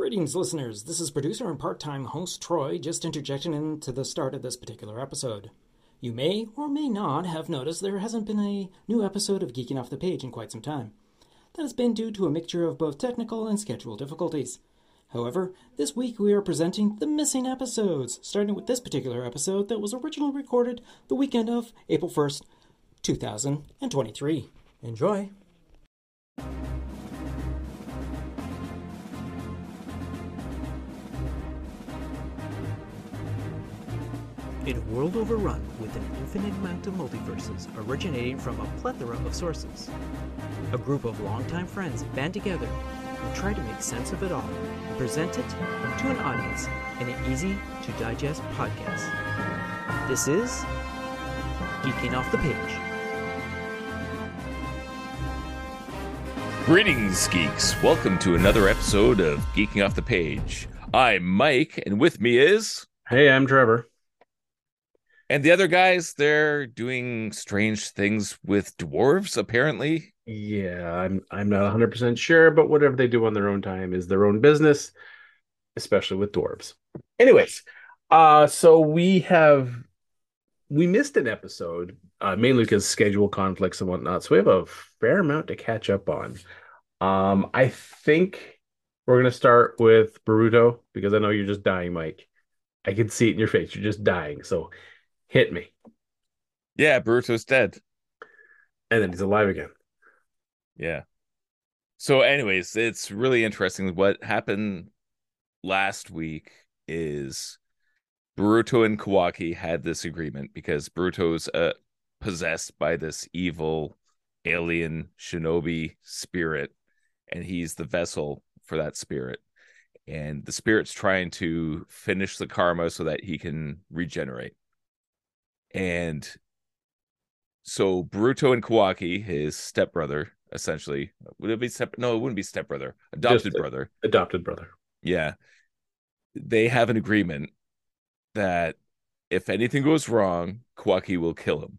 Greetings, listeners. This is producer and part time host Troy just interjecting into the start of this particular episode. You may or may not have noticed there hasn't been a new episode of Geeking Off the Page in quite some time. That has been due to a mixture of both technical and schedule difficulties. However, this week we are presenting the missing episodes, starting with this particular episode that was originally recorded the weekend of April 1st, 2023. Enjoy! In a world overrun with an infinite amount of multiverses originating from a plethora of sources, a group of longtime friends band together and try to make sense of it all and present it to an audience in an easy to digest podcast. This is Geeking Off the Page. Greetings, geeks. Welcome to another episode of Geeking Off the Page. I'm Mike, and with me is. Hey, I'm Trevor. And the other guys, they're doing strange things with dwarves, apparently. Yeah, I'm I'm not 100% sure, but whatever they do on their own time is their own business, especially with dwarves. Anyways, uh so we have we missed an episode, uh mainly because schedule conflicts and whatnot. So we have a fair amount to catch up on. Um, I think we're gonna start with Boruto because I know you're just dying, Mike. I can see it in your face. You're just dying. So hit me. Yeah, Boruto's dead. And then he's alive again. Yeah. So, anyways, it's really interesting. What happened last week is Boruto and Kawaki had this agreement because Boruto's uh, possessed by this evil alien shinobi spirit, and he's the vessel for that spirit. And the spirit's trying to finish the karma so that he can regenerate. And so Boruto and Kawaki, his stepbrother, essentially, would it be step? No, it wouldn't be stepbrother, adopted Just brother. Adopted brother. Yeah, they have an agreement that if anything goes wrong, Kawaki will kill him.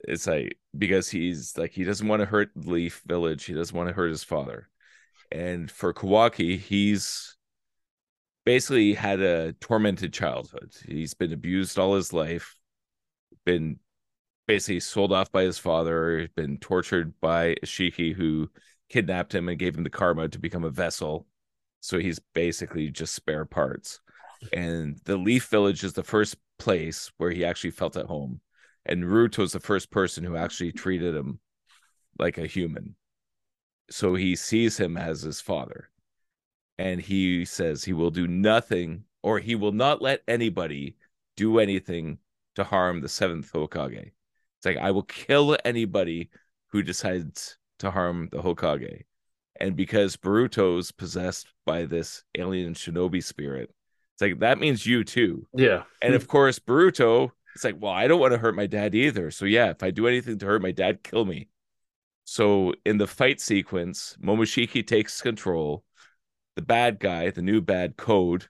It's like because he's like he doesn't want to hurt Leaf Village. He doesn't want to hurt his father. And for Kawaki, he's basically had a tormented childhood. He's been abused all his life, been basically sold off by his father, been tortured by Ishiki, who kidnapped him and gave him the karma to become a vessel. So he's basically just spare parts. And the Leaf Village is the first place where he actually felt at home. And Naruto's the first person who actually treated him like a human. So he sees him as his father and he says he will do nothing or he will not let anybody do anything to harm the seventh Hokage. It's like I will kill anybody who decides to harm the Hokage. And because Boruto's possessed by this alien shinobi spirit, it's like that means you too. Yeah. And of course, Boruto, it's like, well, I don't want to hurt my dad either. So yeah, if I do anything to hurt my dad, kill me. So in the fight sequence, Momoshiki takes control the bad guy, the new bad code,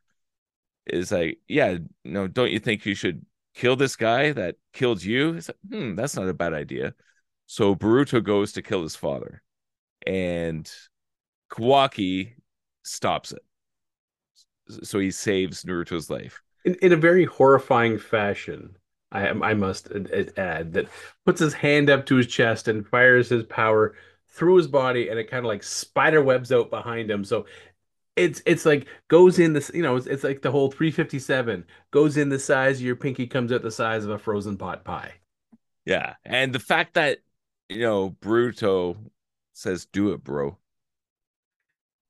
is like, yeah, no, don't you think you should kill this guy that killed you? Like, hmm, that's not a bad idea. So Boruto goes to kill his father, and Kawaki stops it. So he saves Naruto's life. In, in a very horrifying fashion, I, I must add, that puts his hand up to his chest and fires his power through his body, and it kind of like spider webs out behind him. So it's it's like goes in this, you know, it's, it's like the whole 357 goes in the size your pinky, comes out the size of a frozen pot pie. Yeah, and the fact that you know Boruto says, "Do it, bro,"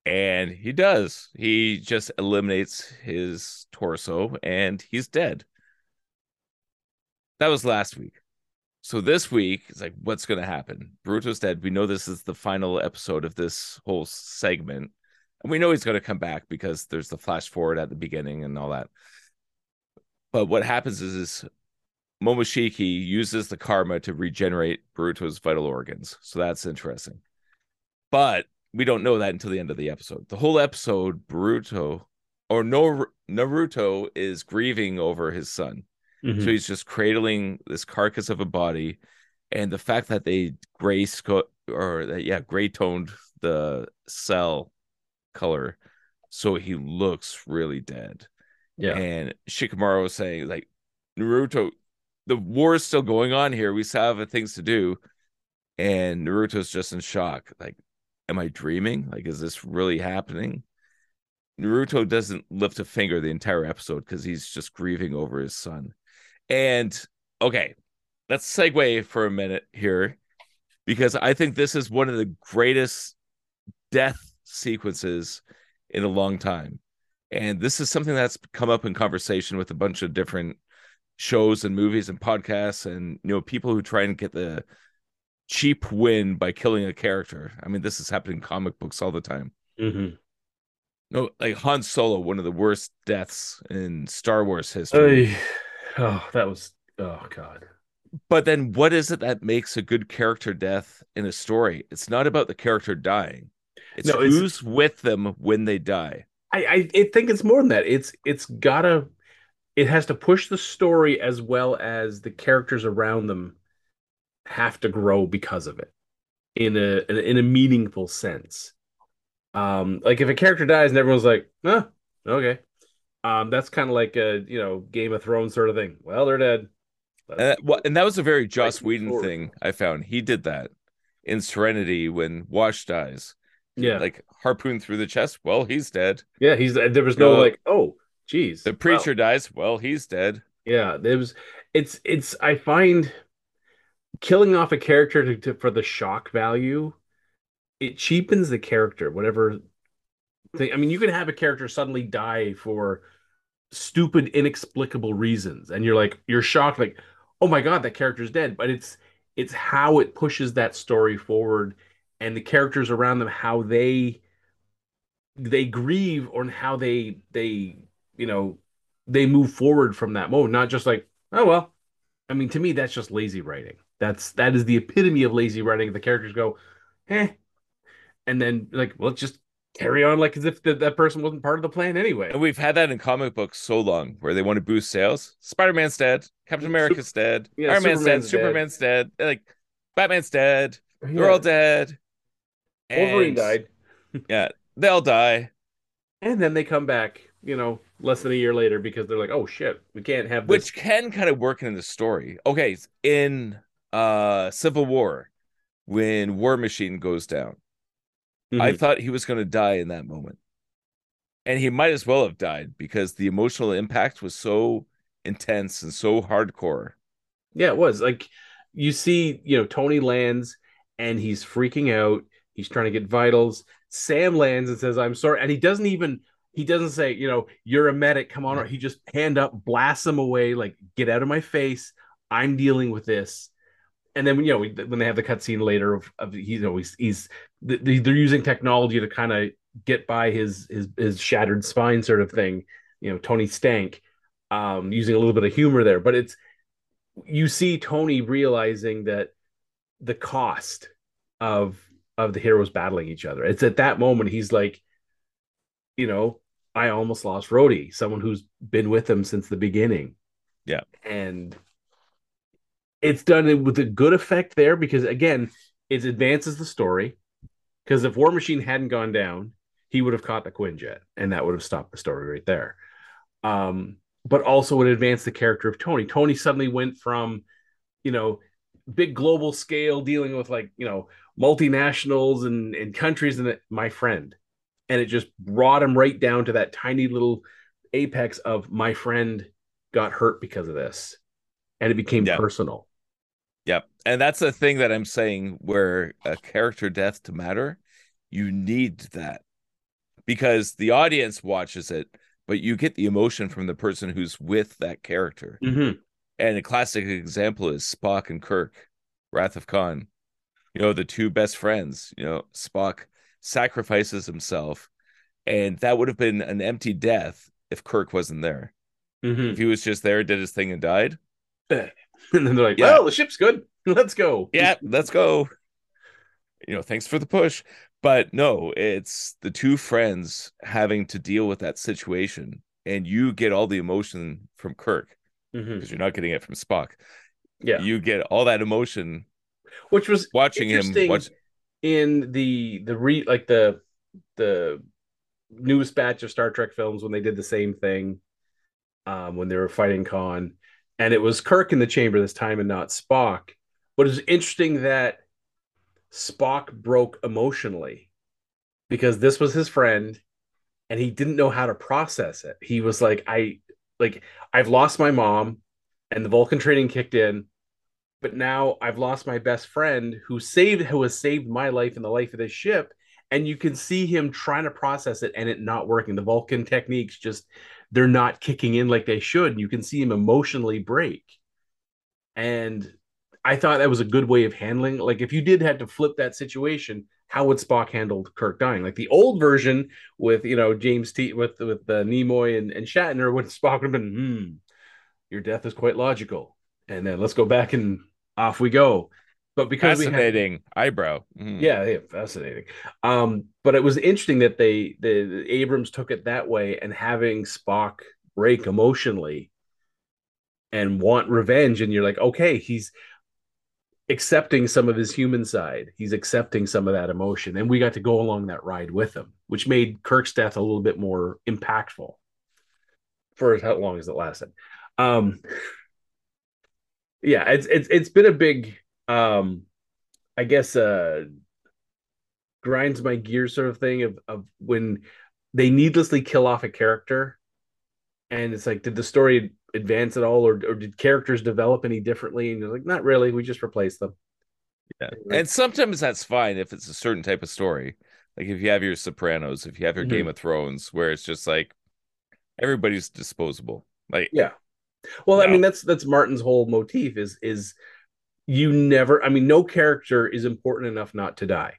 and he does. He just eliminates his torso, and he's dead. That was last week. So this week, it's like, what's going to happen? Boruto's dead. We know this is the final episode of this whole segment. And we know he's going to come back because there's the flash forward at the beginning and all that. But what happens is, is Momoshiki uses the karma to regenerate Boruto's vital organs. So that's interesting. But we don't know that until the end of the episode. The whole episode, Boruto or no Naruto is grieving over his son. Mhm. So he's just cradling this carcass of a body. And the fact that they gray sco- or that, yeah, gray toned the cell color, so he looks really dead. Yeah. And Shikamaru was saying, like, Naruto, the war is still going on here. We still have things to do. And Naruto's just in shock. Like, am I dreaming? Like, is this really happening? Naruto doesn't lift a finger the entire episode because he's just grieving over his son. And okay, let's segue for a minute here because I think this is one of the greatest death sequences in a long time. And this is something that's come up in conversation with a bunch of different shows and movies and podcasts and you know people who try and get the cheap win by killing a character. I mean, this is happening in comic books all the time. Mm-hmm. No, like Han Solo, one of the worst deaths in Star Wars history. Oh, that was oh god. But then what is it that makes a good character death in a story? It's not about the character dying. It's No, it's- who's with them when they die. I, I I think it's more than that. It's it's gotta it has to push the story as well as the characters around them have to grow because of it in a in a, meaningful sense. Um, like if a character dies and everyone's like, "Huh, okay," um, that's kind of like a you know Game of Thrones sort of thing. Well, they're dead. And that, well, and that was a very Joss Whedon forward. thing I found. He did that in Serenity when Wash dies. Yeah, Like harpoon through the chest. Well, he's dead. yeah. He's there was no No. like, oh, geez, The wow. preacher dies. Well, he's dead. Yeah, there was. It's it's. I find killing off a character to, to, for the shock value, it cheapens the character. Whatever thing. I mean, you can have a character suddenly die for stupid, inexplicable reasons, and you're like, you're shocked, like, oh my god, that character's dead. But it's it's how it pushes that story forward, and the characters around them, how they they grieve or how they they you know they move forward from that moment not just like oh well i mean to me that's just lazy writing that's that is the epitome of lazy writing the characters go eh and then like well let's just carry on like as if that that person wasn't part of the plan anyway And we've had that in comic books so long where they want to boost sales. Spider Man's dead. Captain America's dead. Yeah, Iron Man's dead. Superman's dead. Superman's dead. Like Batman's dead. They're all dead. Wolverine died Yeah, they'll die. and then they come back you know less than a year later because they're like oh shit we can't have this which can kind of work in the story. Okay, in uh Civil War, when War Machine goes down, I Mhm. thought he was going to die in that moment, and he might as well have died because the emotional impact was so intense and so hardcore. Yeah, it was like you see, you know, Tony lands and he's freaking out. He's trying to get vitals. Sam lands and says, "I'm sorry," and he doesn't even he doesn't say, you know, you're a medic. Come on, he just hand up, blasts him away, like get out of my face. I'm dealing with this. And then you know when they have the cutscene later of, of you know he's he's they're using technology to kind of get by his his his shattered spine sort of thing. You know, Tony Stank, um, using a little bit of humor there, but it's you see Tony realizing that the cost of of the heroes battling each other. It's at that moment he's like, you know, I almost lost Rhodey, someone who's been with him since the beginning. Yeah. And it's done with a good effect there because again, it advances the story. Because if War Machine hadn't gone down, he would have caught the Quinjet, and that would have stopped the story right there. Um, but also it advanced the character of Tony. Tony suddenly went from, you know, big global scale dealing with like, you know, multinationals and, and countries and my friend. And it just brought him right down to that tiny little apex of my friend got hurt because of this. And it became Yeah. personal. Yep. And that's the thing that I'm saying where a character death to matter, you need that because the audience watches it, but you get the emotion from the person who's with that character. Mm-hmm. And a classic example is Spock and Kirk, Wrath of Khan. You know, the two best friends, you know, Spock sacrifices himself, and that would have been an empty death if Kirk wasn't there. Mm-hmm. If he was just there, did his thing, and died. And then they're like, Yeah. well, the ship's good. Let's go. yeah, let's go. You know, thanks for the push. But no, it's the two friends having to deal with that situation, and you get all the emotion from Kirk Mhm. because you're not getting it from Spock. Yeah. You get all that emotion Which was watching him watch in the the re like the the newest batch of Star Trek films when they did the same thing um, when they were fighting Khan, and it was Kirk in the chamber this time and not Spock. But it's interesting that Spock broke emotionally because this was his friend and he didn't know how to process it. He was like, I like I've lost my mom and the Vulcan training kicked in, but now I've lost my best friend who saved who has saved my life and the life of this ship. And you can see him trying to process it and it not working. The Vulcan techniques just they're not kicking in like they should. You can see him emotionally break. And I thought that was a good way of handling. Like if you did have to flip that situation, how would Spock handle Kirk dying? Like the old version with you know James T with with uh, Nimoy and, and Shatner, when Spock would have been, hmm, your death is quite logical, and then let's go back and off we go. But because fascinating we had, eyebrow, mm. yeah, yeah, fascinating. Um, but it was interesting that they the, the Abrams took it that way and having Spock break emotionally and want revenge, and you're like, okay, he's accepting some of his human side. He's accepting some of that emotion. And we got to go along that ride with him, which made Kirk's death a little bit more impactful for how long as it lasted. Um yeah, it's it's it's been a big um I guess uh grinds my gears sort of thing of of when they needlessly kill off a character and it's like did the story advance at all, or, or did characters develop any differently? And you're like, not really. We just replaced them. Yeah, and sometimes that's fine if it's a certain type of story. Like if you have your Sopranos, if you have your mm-hmm. Game of Thrones, where it's just like everybody's disposable. Like yeah, well, no. I mean that's that's Martin's whole motif is is you never. I mean, no character is important enough not to die.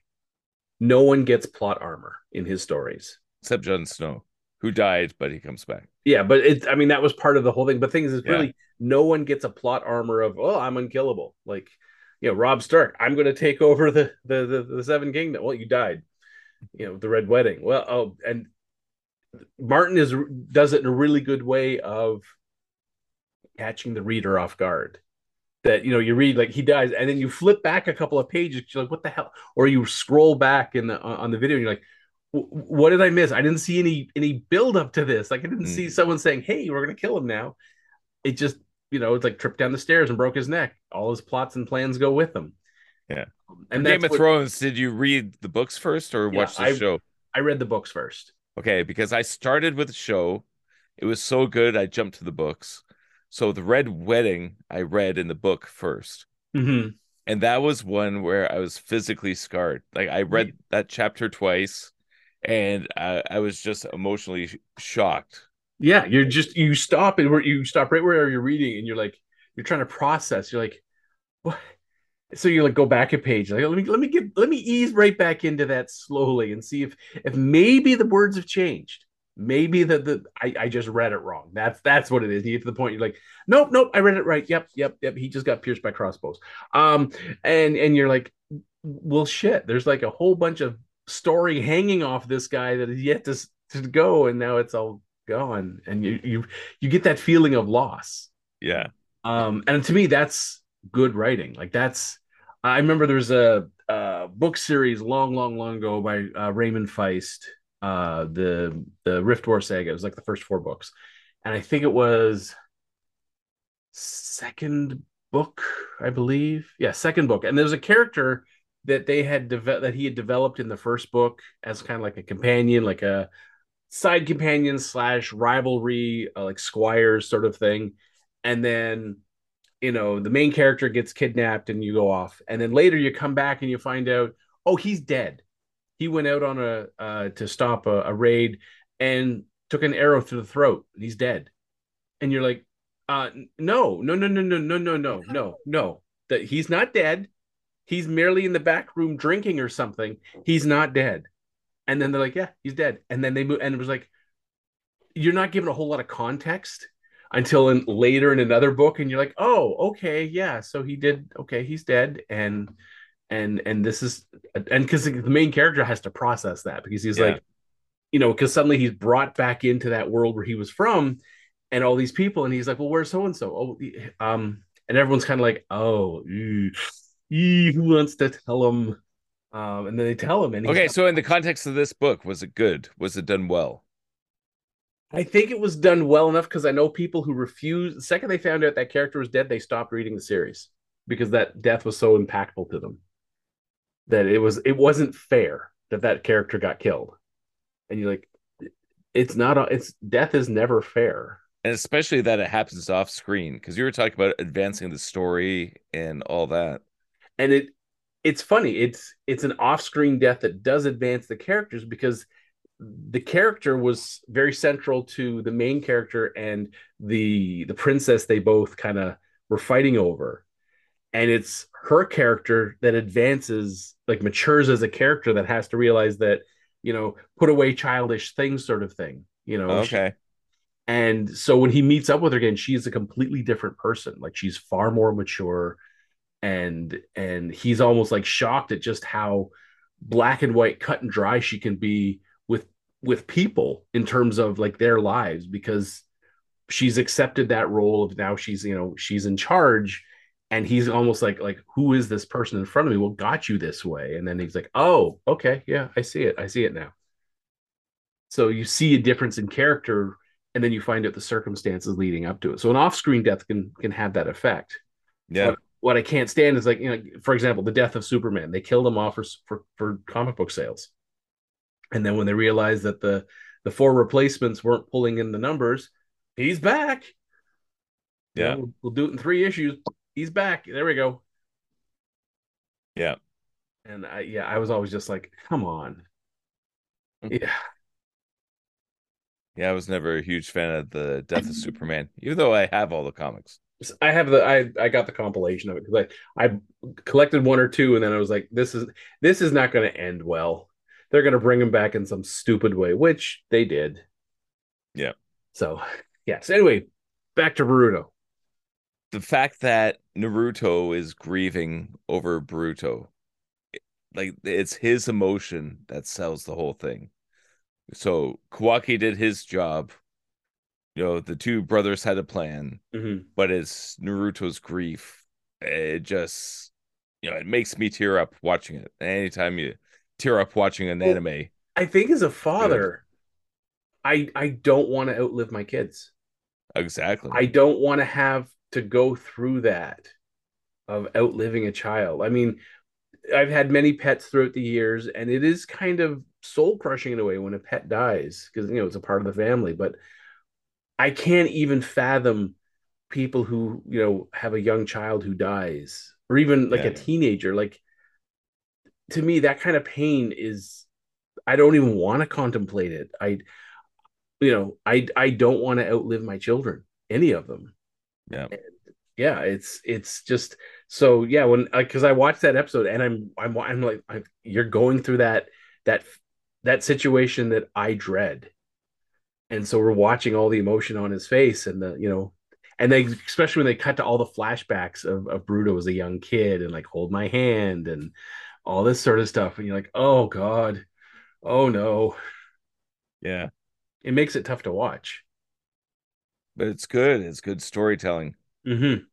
No one gets plot armor in his stories except Jon Snow who died, but he comes back. Yeah, but it I mean that was part of the whole thing. But things is really no one gets a plot armor of oh I'm unkillable. Like you know Robb Stark, I'm going to take over the, the the the Seven Kingdom. Well, you died. You know the Red Wedding. Well, oh, and Martin is does it in a really good way of catching the reader off guard. That you know you read like he dies, and then you flip back a couple of pages. You're like, what the hell? Or you scroll back in the on the video, and you're like, what did I miss? I didn't see any any build up to this. Like I didn't mm. see someone saying, "Hey, we're gonna kill him now." It just you know it's like tripped down the stairs and broke his neck. All his plots and plans go with him. Yeah. And Game of what, Thrones. Did you read the books first or yeah, watch the I, show? I read the books first. Okay, because I started with the show. It was so good, I jumped to the books. So the Red Wedding, I read in the book 1st mm-hmm. and that was one where I was physically scarred. Like I read that chapter twice and I, I was just emotionally shocked. Yeah, you're just you stop and where you stop right where you're reading, and you're like you're trying to process. You're like, what? So you like go back a page. Like let me let me get let me ease right back into that slowly and see if if maybe the words have changed. Maybe the the I, I just read it wrong. That's that's what it is. You get to the point you're like, nope, nope, I read it right. Yep, yep, yep. He just got pierced by crossbows. Um, and and you're like, well, shit. There's like a whole bunch of story hanging off this guy that is yet to, to go and now it's all gone. And you you you get that feeling of loss. Yeah. Um and to me that's good writing. Like that's i remember there's a, a book series long long long ago by uh, raymond feist uh the the rift war saga. It was like the first four books. And i think it was second book i believe. Yeah second book. And there's a character that they had developed that he had developed in the first book as kind of like a companion, like a side companion slash rivalry, uh, like squires sort of thing. And then, you know, the main character gets kidnapped and you go off. And then later you come back and you find out, oh, he's dead. He went out on a uh, to stop a, a raid and took an arrow through the throat. And he's dead. And you're like, uh, no, no, no, no, no, no, no, no, no, no. That he's not dead he's merely in the back room drinking or something. He's not dead. And then they're like, yeah, he's dead. And then they move, and it was like, you're not given a whole lot of context until in later in another book, and you're like, oh, okay, yeah, so he did, okay, he's dead, and and and this is, and because the main character has to process that because he's yeah. like, you know, because suddenly he's brought back into that world where he was from, and all these people, and he's like, well, where's so and so? Oh, um, and everyone's kind of like, oh. Ew who wants to tell him Um, and then they tell him, and Okay, not- so in the context of this book, was it good? Was it done well? I think it was done well enough because I know people who refused. The second they found out that character was dead, they stopped reading the series because that death was so impactful to them that it was it wasn't fair that that character got killed. And you're like, it's not. A, it's death is never fair. And especially that it happens off screen because you were talking about advancing the story and all that. And it it's funny it's it's an off-screen death that does advance the characters because the character was very central to the main character and the the princess they both kind of were fighting over and it's her character that advances like matures as a character that has to realize that you know put away childish things sort of thing you know Okay. and so when he meets up with her again, she's a completely different person. Like she's far more mature and and he's almost like shocked at just how black and white cut and dry she can be with with people in terms of like their lives because she's accepted that role of now she's you know she's in charge and he's almost like like who is this person in front of me what got you this way and then he's like oh okay yeah i see it i see it now so you see a difference in character and then you find out the circumstances leading up to it. So an off-screen death can can have that effect. Yeah. What, what I can't stand is like you know, for example, the death of Superman. They killed him off for for, for comic book sales, and then when they realized that the the four replacements weren't pulling in the numbers, he's back. Yeah. we'll, we'll do it in three issues. He's back. There we go. Yeah. And I yeah, I was always just like, come on. Hmm. Yeah, Yeah, I was never a huge fan of the Death of Superman, even though I have all the comics. I have the I I got the compilation of it because I I collected one or two and then I was like this is this is not going to end well. They're going to bring him back in some stupid way, which they did. Yeah. So yes. Anyway, back to Naruto. The fact that Naruto is grieving over Boruto, like it's his emotion that sells the whole thing. So Kawaki did his job. You know, the two brothers had a plan, Mhm. but it's Naruto's grief. It just, you know, it makes me tear up watching it. Anytime you tear up watching an Well, anime, I think as a father, I I don't want to outlive my kids. exactly. I don't want to have to go through that of outliving a child. I mean, I've had many pets throughout the years, and it is kind of soul crushing in a way when a pet dies because you know it's a part of the family. But I can't even fathom people who you know have a young child who dies, or even like Yeah. a teenager. Like to me, that kind of pain is I don't even want to contemplate it. I, you know, I I don't want to outlive my children, any of them yeah. yeah it's it's just so yeah when because i watched that episode and i'm i'm i'm like I'm, you're going through that that that situation that i dread and so we're watching all the emotion on his face and the you know and they especially when they cut to all the flashbacks of of Boruto as a young kid and like hold my hand and all this sort of stuff and you're like oh god oh no Yeah. it makes it tough to watch But it's good. It's good storytelling. mm-hmm.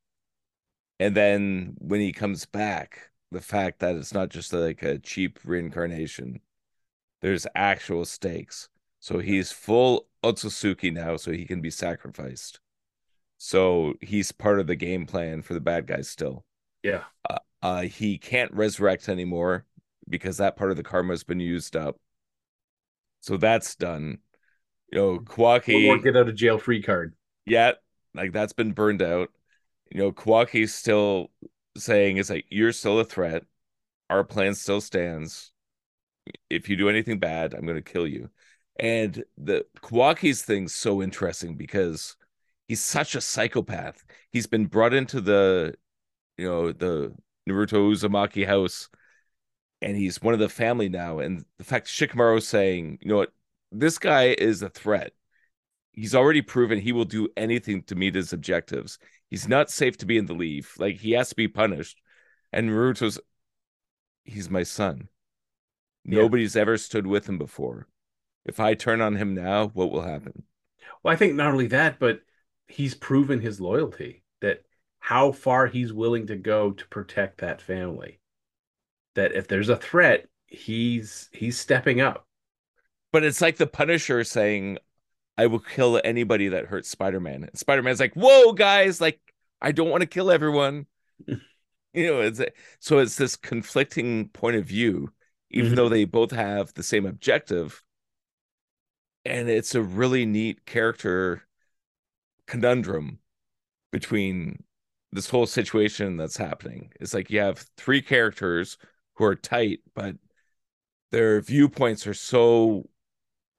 And then when he comes back, the fact that it's not just like a cheap reincarnation, there's actual stakes. So he's full Otsutsuki now, so he can be sacrificed. So he's part of the game plan for the bad guys still. yeah Uh, uh he can't resurrect anymore because that part of the karma has been used up. So that's done. You know, one more Kawaki, get out of jail free card yeah, like that's been burned out. You know, Kawaki's still saying it's like you're still a threat. Our plan still stands. If you do anything bad, I'm going to kill you. And the Kawaki's thing's so interesting because he's such a psychopath. He's been brought into the, you know, the Naruto Uzumaki house, and he's one of the family now. And the fact Shikamaru's saying, you know what, this guy is a threat he's already proven he will do anything to meet his objectives. He's not safe to be in the Leaf. Like he has to be punished. And Naruto's he's my son. Yeah. Nobody's ever stood with him before. If I turn on him now, what will happen? Well, I think not only that, but he's proven his loyalty that how far he's willing to go to protect that family. That if there's a threat, he's he's stepping up. But it's like the Punisher saying, I will kill anybody that hurts Spider-Man. And Spider-Man's like, whoa, guys, like, I don't want to kill everyone. you know, it's so it's this conflicting point of view, even Mhm. though they both have the same objective. And it's a really neat character conundrum between this whole situation that's happening. It's like you have three characters who are tight, but their viewpoints are so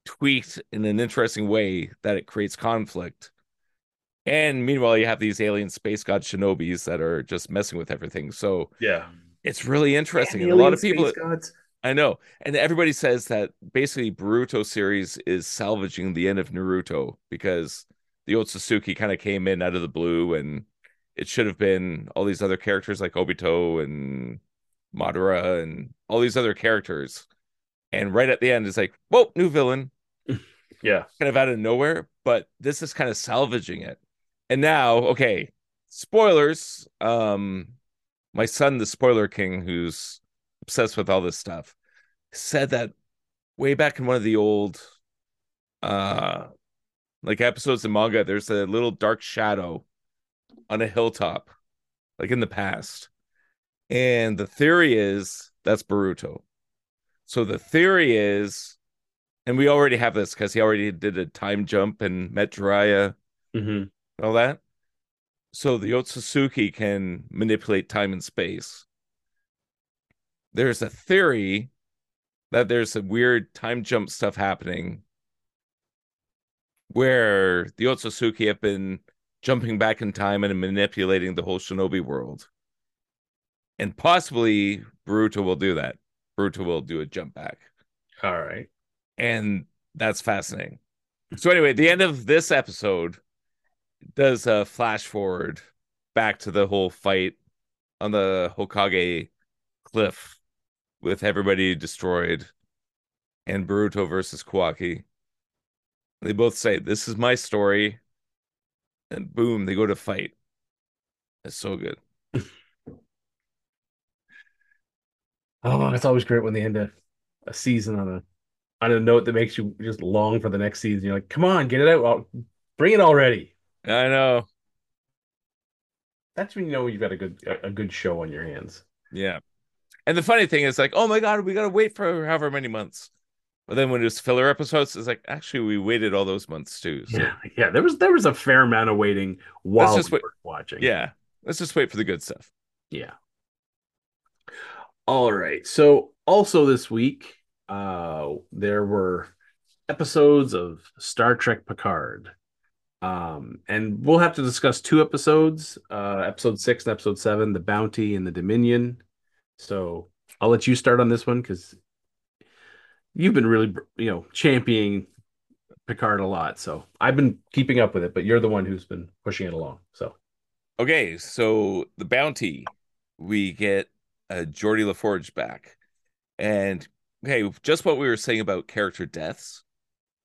tweaked in an interesting way that it creates conflict. And meanwhile, you have these alien space god shinobis that are just messing with everything. So Yeah. it's really interesting. And a lot of people, gods. I know, and everybody says that basically Boruto series is salvaging the end of Naruto because the Otsutsuki kind of came in out of the blue, and it should have been all these other characters like Obito and Madara and all these other characters. And right at the end, it's like, whoa, new villain, Yeah. kind of out of nowhere. But this is kind of salvaging it. And now, okay, spoilers. Um, my son, the spoiler king, who's obsessed with all this stuff, said that way back in one of the old uh like episodes of manga, there's a little dark shadow on a hilltop, like in the past. And the theory is that's Boruto. So the theory is, and we already have this because he already did a time jump and met Jiraiya hmm all that. So the Otsutsuki can manipulate time and space. There's a theory that there's some weird time jump stuff happening where the Otsutsuki have been jumping back in time and manipulating the whole shinobi world. And possibly Boruto will do that. Boruto will do a jump back. All right. And that's fascinating. So anyway, the end of this episode does a flash forward back to the whole fight on the Hokage cliff with everybody destroyed and Boruto versus Kawaki. They both say, This is my story. And boom, they go to fight. It's so good. Oh, it's always great when they end a, a season on a on a note that makes you just long for the next season. You're like, come on, get it out. Well, bring it already. I know. That's when you know you've got a good a, a good show on your hands. Yeah. And the funny thing is like, oh my god, we gotta wait for however many months. But then when it was filler episodes, it's like actually we waited all those months too. So Yeah, yeah. There was there was a fair amount of waiting while we were watching. yeah. Let's just wait for the good stuff. Yeah. All right. So also this week, uh, there were episodes of Star Trek Picard. Um, and we'll have to discuss two episodes, uh, episode six and episode seven, the bounty and the Dominion. So I'll let you start on this one because you've been really, you know, championing Picard a lot. So I've been keeping up with it, but you're the one who's been pushing it along. So Okay, so the bounty, we get uh, Geordi LaForge back, and okay, just what we were saying about character deaths,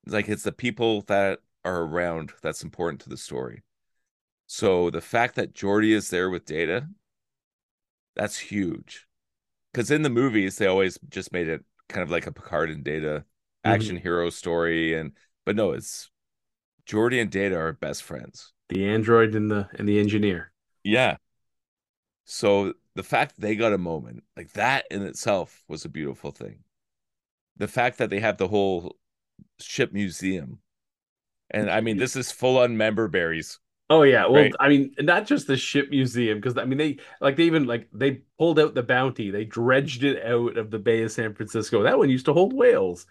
like it's the people that are around that's important to the story. So the fact that Geordi is there with Data, that's huge, because in the movies they always just made it kind of like a Picard and Data action mm-hmm. hero story, and but no, it's Geordi and Data are best friends. the android and the and the engineer. Yeah. So the fact they got a moment like that in itself was a beautiful thing. The fact that they have the whole ship museum. And I mean, this is full on member berries. Oh yeah, well, Right. I mean, not just the ship museum because I mean they like they even like they pulled out the bounty, they dredged it out of the Bay of San Francisco. That one used to hold whales.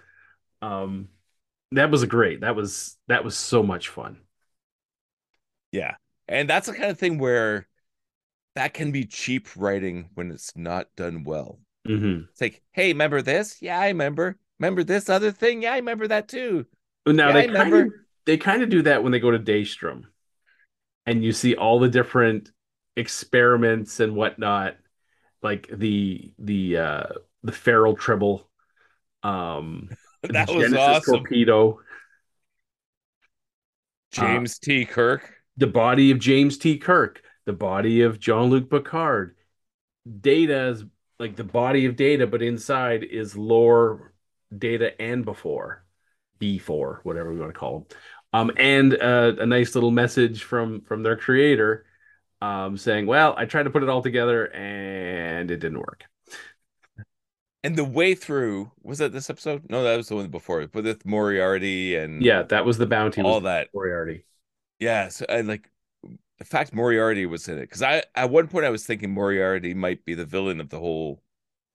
Um, that was great. That was that was so much fun. Yeah. And that's the kind of thing where that can be cheap writing when it's not done well. Mm-hmm. It's like, hey, remember this? Yeah, I remember. Remember this other thing? Yeah, I remember that too. Now Yeah, they I kind of they kind of do that when they go to Daystrom, and you see all the different experiments and whatnot, like the the uh the feral tribble, um, That was Genesis awesome. torpedo. James T. Kirk. the body of James T. Kirk, the body of Jean Luc Picard, Data's like the body of data, but inside is Lore, data, and B4, before whatever we want to call them, um, and uh, a nice little message from from their creator, um, saying, "Well, I tried to put it all together and it didn't work." And the way through was that this episode? No, that was the one before. But with Moriarty and Yeah, that was the bounty. all that. Moriarty. Yeah, so I like the fact Moriarty was in it because I at one point I was thinking Moriarty might be the villain of the whole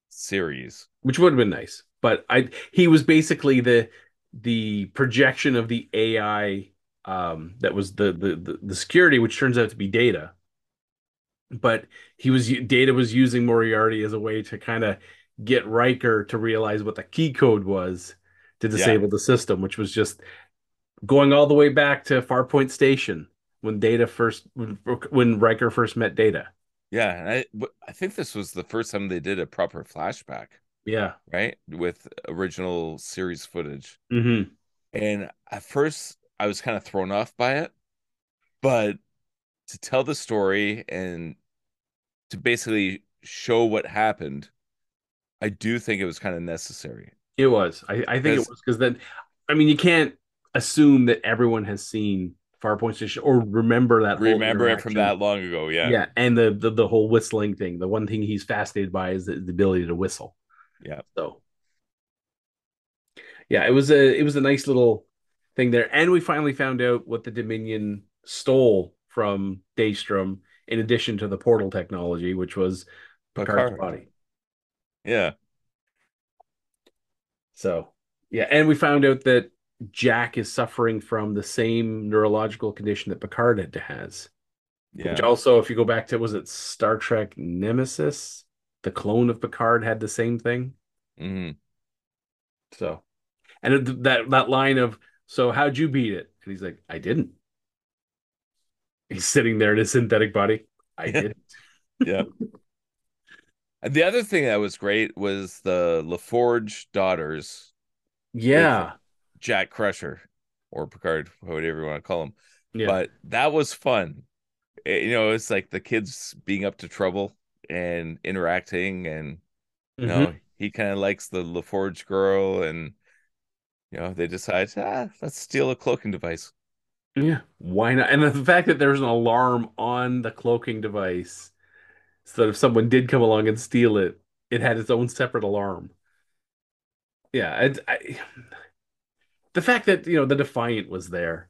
series. which would have been nice. But I he was basically the the projection of the AI um that was the the the, the security which turns out to be data. But he was data was using Moriarty as a way to kind of get Riker to realize what the key code was to disable the system, which was just going all the way back to Farpoint Station when Data first when, when Riker first met Data. Yeah, I I think this was the first time they did a proper flashback, Yeah. right? With original series footage. Mm-hmm. And at first I was kind of thrown off by it, but to tell the story and to basically show what happened, I do think it was kind of necessary. It was. I, I think it was because then, I mean, you can't assume that everyone has seen Farpoint Station or remember that. Remember it from that long ago, yeah. Yeah, and the, the the whole whistling thing. The one thing he's fascinated by is the, the ability to whistle. Yeah. So, yeah, it was a it was a nice little thing there, and we finally found out what the Dominion stole from Daystrom, in addition to the portal technology, which was Picard's Picard. body. Yeah. So, yeah, and we found out that Jack is suffering from the same neurological condition that Picard had has. Yeah. Which also, if you go back to was it Star Trek Nemesis, the clone of Picard had the same thing. Mhm. So, and that that line of "So how'd you beat it?" and he's like, "I didn't." He's sitting there in his synthetic body. I Yeah. didn't. Yeah. And the other thing that was great was the LaForge daughters, Yeah, Jack Crusher or Picard, whatever you want to call him. yeah, But that was fun. It- you know, it's like the kids being up to trouble and interacting, and you Mhm. know, he kind of likes the LaForge girl, and you know, they decide, ah, let's steal a cloaking device. yeah. Why not? And the fact that there's an alarm on the cloaking device, so that if someone did come along and steal it, it had its own separate alarm. Yeah, it, I, the fact that you know the Defiant was there,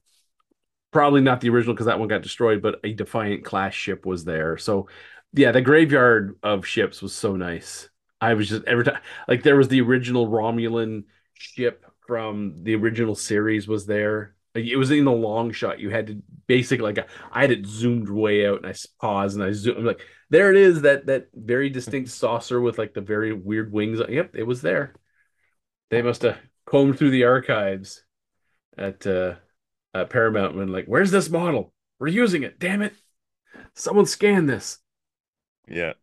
probably not the original because that one got destroyed, but a Defiant class ship was there. So, yeah, the graveyard of ships was so nice. I was just every time like there was the original Romulan ship from the original series was there. It was in the long shot. You had to basically like I had it zoomed way out and I paused and I zoom. I'm like, there it is. That that very distinct saucer with like the very weird wings. Yep, it was there. They must have combed through the archives at uh at Paramount and like, where's this model? We're using it. Damn it. Someone scan this. Yeah.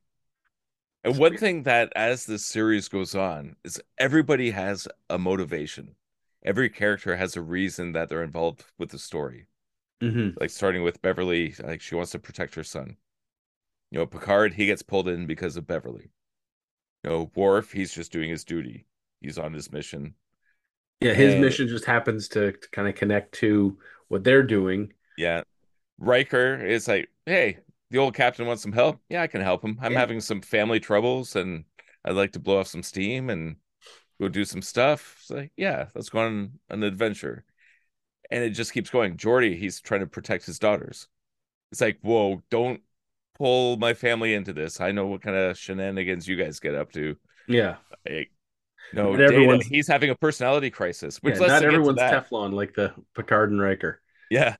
And one thing that as this series goes on is everybody has a motivation. Every character has a reason that they're involved with the story. Mm-hmm. Like starting with Beverly, like she wants to protect her son. You know, Picard, he gets pulled in because of Beverly. You know, Worf, he's just doing his duty. He's on his mission. Yeah, his And- mission just happens to, to kind of connect to what they're doing. Yeah. Riker is like, hey, the old captain wants some help. Yeah, I can help him. I'm Yeah. having some family troubles and I'd like to blow off some steam and go do some stuff. It's like, yeah, let's go on an adventure. And it just keeps going. Geordi, he's trying to protect his daughters. It's like, whoa, don't pull my family into this. I know what kind of shenanigans you guys get up to. Yeah. Like, no, everyone's- he's having a personality crisis, which yeah, let's not everyone's. Teflon like the Picard and Riker. Yeah.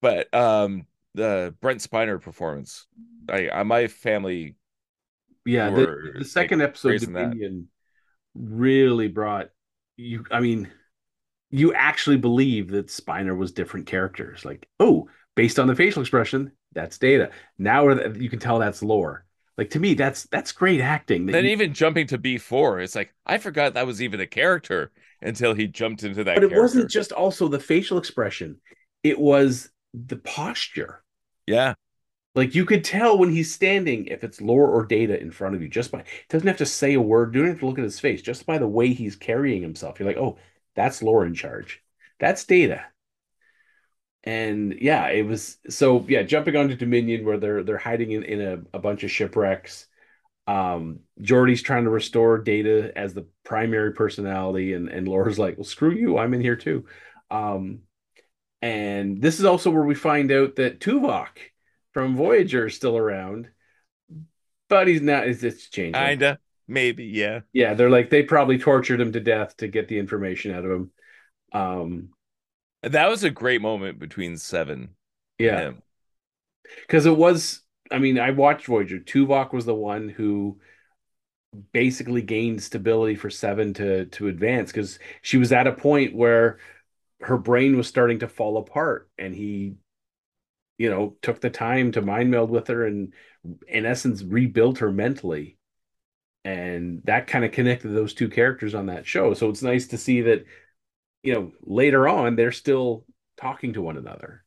But um the Brent Spiner performance. I, I my family Yeah, were, the, the like, second episode, praising that. Dominion, really brought you. I mean, you actually believe that Spiner was different characters. Like, oh, based on the facial expression, that's Data. Now you can tell that's Lore. Like to me, that's that's great acting. that then you- even jumping to B4, it's like I forgot that was even a character until he jumped into that but it character. wasn't just also the facial expression; it was the posture. Yeah. Like you could tell when he's standing if it's Lore or data in front of you just by doesn't have to say a word, you don't have to look at his face, just by the way he's carrying himself. You're like, oh, that's Lore in charge. That's data. And yeah, it was so yeah, jumping onto Dominion where they're they're hiding in, in a, a bunch of shipwrecks. Um, Geordi's trying to restore Data as the primary personality, and and Lore's like, well, screw you, I'm in here too. Um, and this is also where we find out that Tuvok from Voyager is still around, but he's not. It's, it's changing. Kinda, maybe, yeah. Yeah, they're like they probably tortured him to death to get the information out of him. Um, That was a great moment between Seven. yeah, because it was. I mean, I watched Voyager. Tuvok was the one who basically gained stability for Seven to to advance because she was at a point where her brain was starting to fall apart, and he, you know, took the time to mind meld with her and, in essence, rebuilt her mentally. And that kind of connected those two characters on that show. So it's nice to see that, you know, later on they're still talking to one another.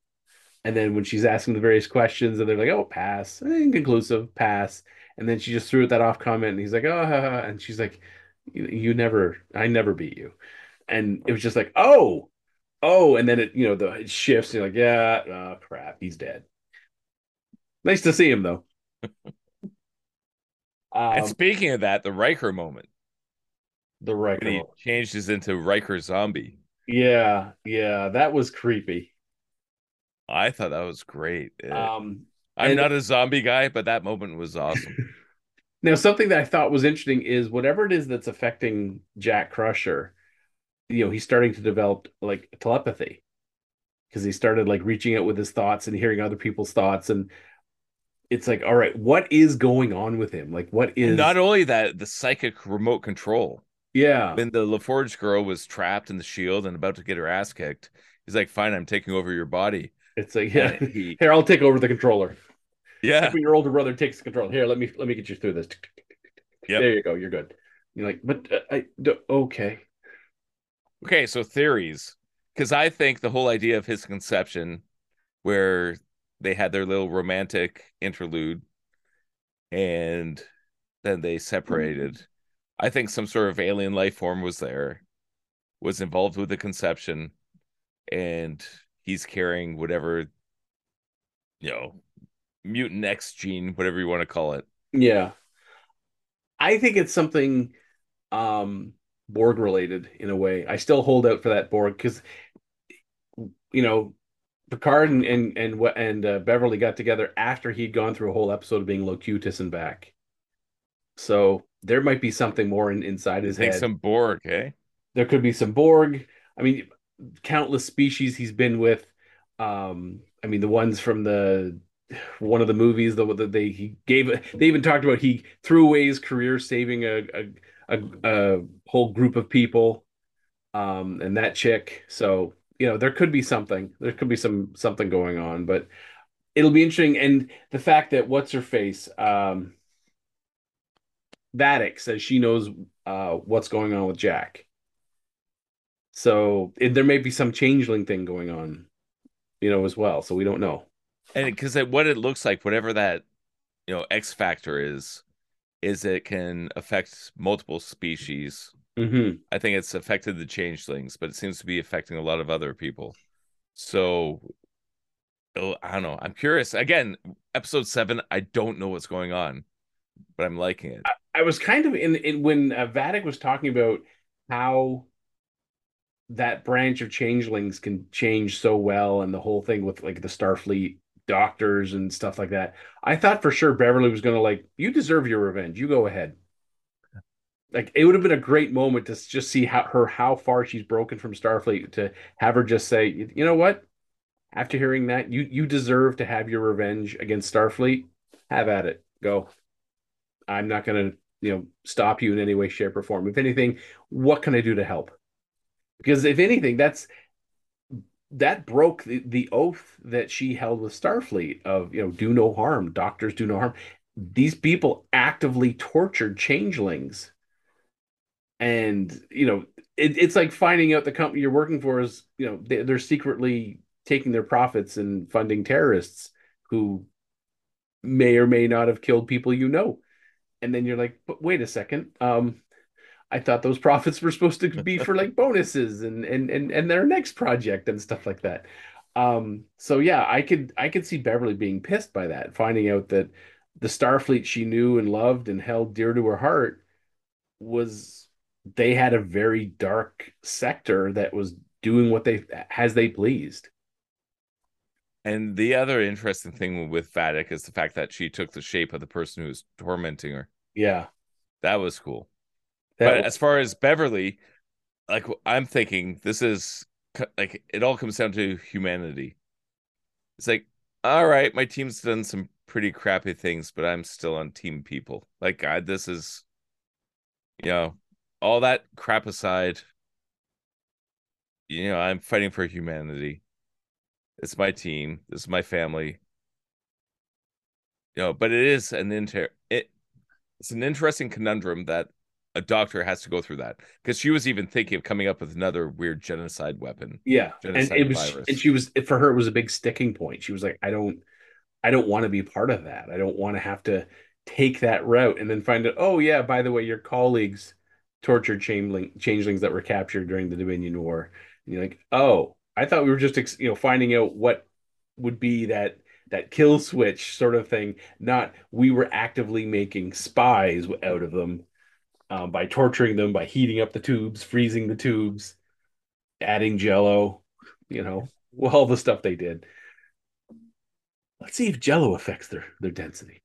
And then when she's asking the various questions, and they're like, "Oh, pass, inconclusive, pass," and then she just threw that off comment, and he's like, "Oh," and she's like, "You, you never, I never beat you," and it was just like, "Oh, oh," and then it, you know, the it shifts. You're like, "Yeah, oh, crap, he's dead." Nice to see him though. and Um, speaking of that, the Riker moment the when he Riker, changes into Riker zombie. yeah, yeah, that was creepy. I thought that was great. Um, I'm and- not a zombie guy, but that moment was awesome. Now, something that I thought was interesting is whatever it is that's affecting Jack Crusher, you know, he's starting to develop like telepathy because he started like reaching out with his thoughts and hearing other people's thoughts. And it's like, all right, what is going on with him? Like, what is, And not only that, the psychic remote control. yeah, When the LaForge girl was trapped in the shield and about to get her ass kicked, he's like, "Fine, I'm taking over your body." it's like, yeah, he- here, I'll take over the controller. yeah, when your older brother takes the control, here, let me, let me get you through this. Yep. There you go. You're good. You're like, but uh, I, do- okay. Okay, so theories. Because I think the whole idea of his conception, where they had their little romantic interlude and then they separated, I think some sort of alien life form was there, was involved with the conception, and he's carrying whatever, you know, mutant X gene, whatever you want to call it. Yeah. I think it's something um Borg related in a way. I still hold out for that Borg because you know Picard and and and and uh, Beverly got together after he'd gone through a whole episode of being Locutus and back. So there might be something more in, inside his head. some Borg, eh? There could be some Borg. I mean, countless species he's been with. Um, I mean, the ones from the one of the movies the that they he gave. They even talked about he threw away his career saving a a, a, a whole group of people. Um, and that chick. So you know, there could be something. There could be some something going on, but it'll be interesting. And the fact that what's her face, um, Vadic says she knows uh what's going on with Jack. So it, there may be some changeling thing going on, you know, as well. So we don't know. And because what it looks like, whatever that you know X factor is, is it can affect multiple species. hmm I think it's affected the changelings, but it seems to be affecting a lot of other people. So oh, I don't know. I'm curious. Again, episode seven, I don't know what's going on, but I'm liking it. I was kind of in, in when uh, Vadic was talking about how that branch of changelings can change so well and the whole thing with like the Starfleet doctors and stuff like that. I thought for sure Beverly was going to like, you deserve your revenge. You go ahead. Like it would have been a great moment to just see how her how far she's broken from Starfleet to have her just say, you know what? After hearing that, you you deserve to have your revenge against Starfleet. Have at it. Go. I'm not going to, you know, stop you in any way, shape, or form. If anything, what can I do to help? Because if anything, that's that broke the, the oath that she held with Starfleet of, you know, do no harm. Doctors do no harm. These people actively tortured changelings. And, you know, it, it's like finding out the company you're working for is, you know, they, they're secretly taking their profits and funding terrorists who may or may not have killed people you know. And then you're like, but wait a second. Um, I thought those profits were supposed to be for like bonuses and and and and their next project and stuff like that. Um, so yeah, I could I could see Beverly being pissed by that, finding out that the Starfleet she knew and loved and held dear to her heart was they had a very dark sector that was doing what they as they pleased. And the other interesting thing with Vadic is the fact that she took the shape of the person who was tormenting her. Yeah. That was cool. That but was- as far as Beverly, like I'm thinking, this is like it all comes down to humanity. It's like, all right, my team's done some pretty crappy things, but I'm still on team people. Like, God, this is, you know, all that crap aside, you know, I'm fighting for humanity. It's my team. This is my family. You know, but it is an inter it it's an interesting conundrum that a doctor has to go through that because she was even thinking of coming up with another weird genocide weapon. yeah. And genocide it was virus. and she was for her it was a big sticking point. She was like, I don't I don't want to be part of that. I don't want to have to take that route and then find out, oh yeah, by the way, your colleagues tortured changeling changelings that were captured during the Dominion War. And you're like, oh, I thought we were just ex- you know finding out what would be that that kill switch sort of thing. Not we were actively making spies out of them um, by torturing them, by heating up the tubes, freezing the tubes, adding Jello, you know, all the stuff they did. Let's see if Jello affects their their density.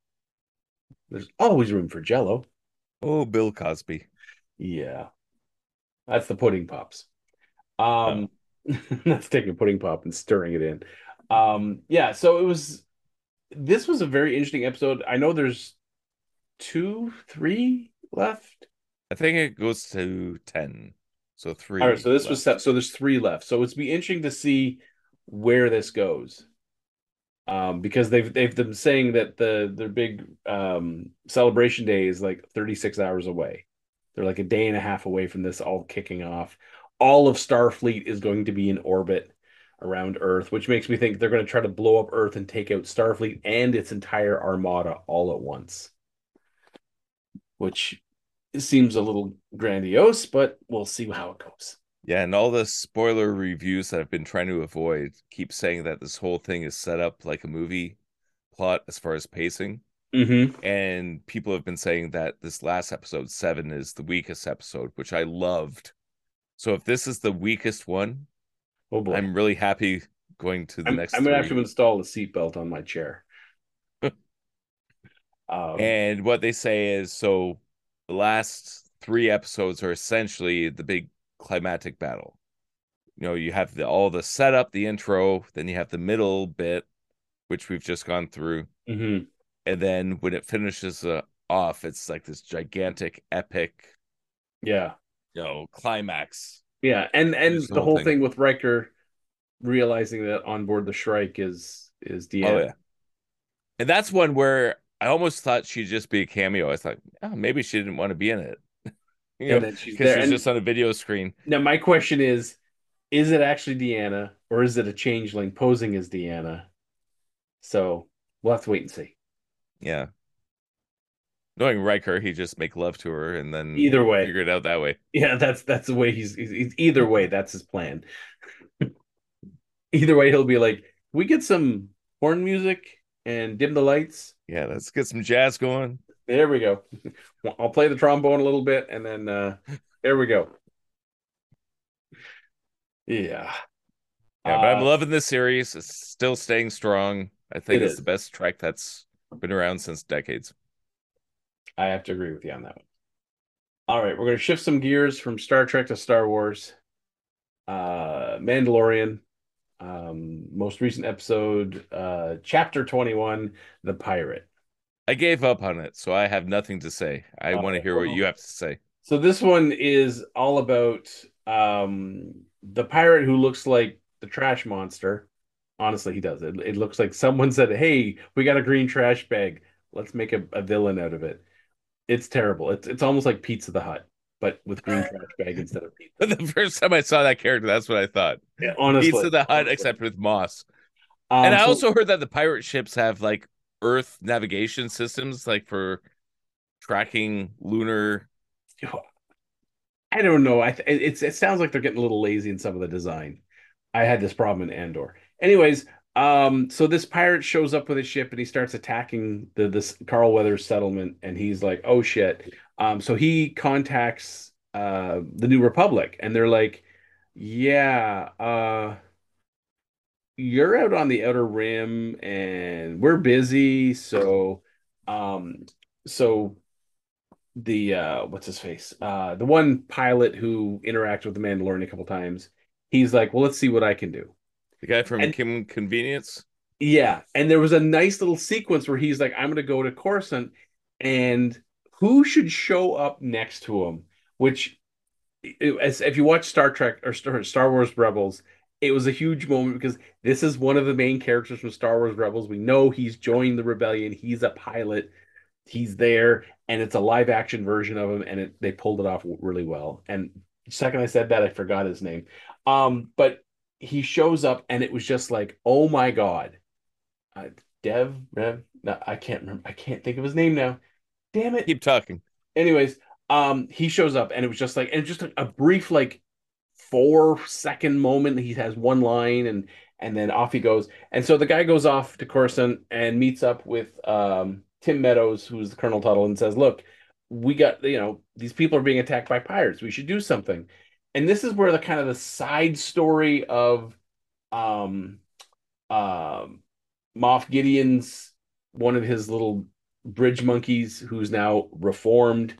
There's always room for Jello. Oh, Bill Cosby. Yeah. That's the pudding pops. Um that's taking a pudding pop and stirring it in. Um yeah, so it was this was a very interesting episode. I know there's two, three left. I think it goes to 10. So three. All right, so this was set, so there's three left. So it's be interesting to see where this goes. Um, because they've they've been saying that the their big um celebration day is like 36 hours away. They're like a day and a half away from this all kicking off. All of Starfleet is going to be in orbit around Earth, which makes me think they're going to try to blow up Earth and take out Starfleet and its entire armada all at once. Which seems a little grandiose, but we'll see how it goes. Yeah, and all the spoiler reviews that I've been trying to avoid keep saying that this whole thing is set up like a movie plot as far as pacing. Mm-hmm. And people have been saying that this last episode, seven, is the weakest episode, which I loved. So if this is the weakest one, Oh boy. I'm really happy going to the I'm, next. I'm gonna have to install a seatbelt on my chair. um, And what they say is so the last three episodes are essentially the big climatic battle. You know, you have the all the setup, the intro, then you have the middle bit, which we've just gone through, mhm. and then when it finishes uh, off, it's like this gigantic, epic, yeah, you know, climax. yeah, and and the whole thing. thing with Riker realizing that on board the Shrike is is the Oh yeah, and that's one where I almost thought she'd just be a cameo. I thought, oh, maybe she didn't want to be in it, you know, she's because there. she's just on a video screen. now my question is: Is it actually Deanna, or is it a changeling posing as Deanna? So we'll have to wait and see. Yeah. Knowing Riker, he just make love to her and then Either way, figure it out that way. Yeah, that's that's the way he's, he's, he's- either way, that's his plan. either way, he'll be like, "We get some horn music and dim the lights." Yeah, let's get some jazz going. There we go. I'll play the trombone a little bit, and then uh there we go. Yeah, Yeah, but I'm Uh, loving this series. It's still staying strong. I think It it's is. the best track that's been around since decades. I have to agree with you on that one. All right, we're going to shift some gears from Star Trek to Star Wars. Uh Mandalorian, um, most recent episode, uh, chapter 21, The Pirate. I gave up on it, so I have nothing to say. I Uh, want to hear what you have to say. So this one is all about um the pirate who looks like the trash monster. Honestly, he does. It, it looks like someone said, "Hey, we got a green trash bag. Let's make a, a villain out of it." It's terrible. It's it's almost like Pizza the Hut, but with green trash bag instead of pizza. the first time I saw that character, that's what I thought. Yeah, honestly, Pizza the Hut, honestly. except with moss. Um, and I so- also heard that the pirate ships have like Earth navigation systems, like for tracking lunar. I don't know. I th- it's it sounds like they're getting a little lazy in some of the design. I had this problem in Andor. Anyways, um, so this pirate shows up with a ship and he starts attacking the this Carl Weathers settlement, and he's like, "Oh shit!" Um, so he contacts uh the New Republic, and they're like, "Yeah, uh." You're out on the outer rim and we're busy, so um so the uh what's his face uh the one pilot who interacted with the Mandalorian a couple times he's like well let's see what I can do The guy from And- Kim Convenience. yeah and there was a nice little sequence where he's like I'm gonna go to Coruscant and who should show up next to him? Which as if you watch Star Trek or Star, Star Wars Rebels it was a huge moment because this is one of the main characters from Star Wars Rebels. We know he's joined the rebellion. He's a pilot. He's there and it's a live action version of him and it, they pulled it off really well. And the second i said that i forgot his name. Um but he shows up and it was just like oh my god. Uh, dev Rev, no, i can't remember i can't think of his name now. Damn it. Keep talking. anyways um he shows up and it was just like and just a, a brief like four second moment he has one line and and then off he goes. And so the guy goes off to Coruscant and meets up with um Tim Meadows who's the Colonel Tuttle and says look we got you know these people are being attacked by pirates. We should do something and this is where the kind of the side story of um um Moff Gideon's one of his little bridge monkeys who's now reformed.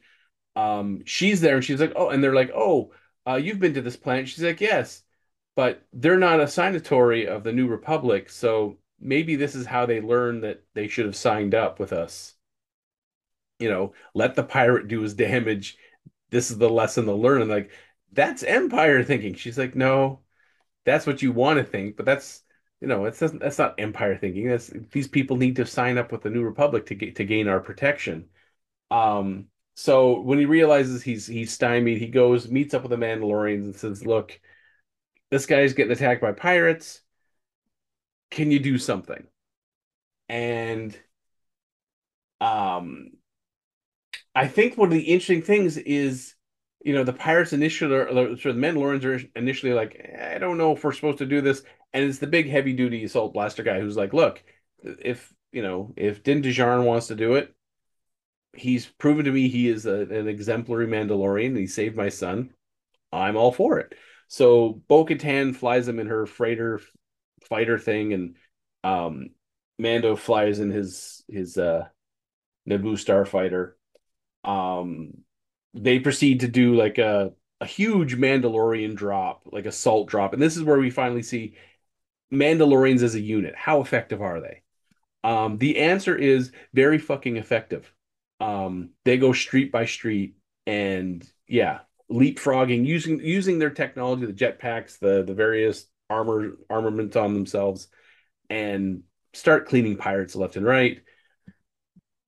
Um she's there and she's like oh and they're like oh uh you've been to this planet she's like yes but they're not a signatory of the new republic so maybe this is how they learn that they should have signed up with us. You know let the pirate do his damage. This is the lesson they'll learn. And like that's empire thinking she's like no that's what you want to think but that's you know it's that's not empire thinking that's these people need to sign up with the new republic to get to gain our protection um so when he realizes he's he's stymied, he goes meets up with the Mandalorians and says, "Look, this guy's getting attacked by pirates. Can you do something?" And um, I think one of the interesting things is, you know, the pirates initially, or the, sort of Mandalorians are initially like, "I don't know if we're supposed to do this," and it's the big heavy duty assault blaster guy who's like, "Look, if you know, if Din Djarin wants to do it." he's proven to me he is a, an exemplary Mandalorian. And he saved my son. I'm all for it. So Bo Katan flies him in her freighter fighter thing, and um, Mando flies in his his uh, Naboo starfighter. Um, they proceed to do like a a huge Mandalorian drop, like a salt drop, and this is where we finally see Mandalorians as a unit. How effective are they? Um, the answer is very fucking effective um they go street by street and yeah leapfrogging using using their technology the jetpacks the the various armor armaments on themselves and start cleaning pirates left and right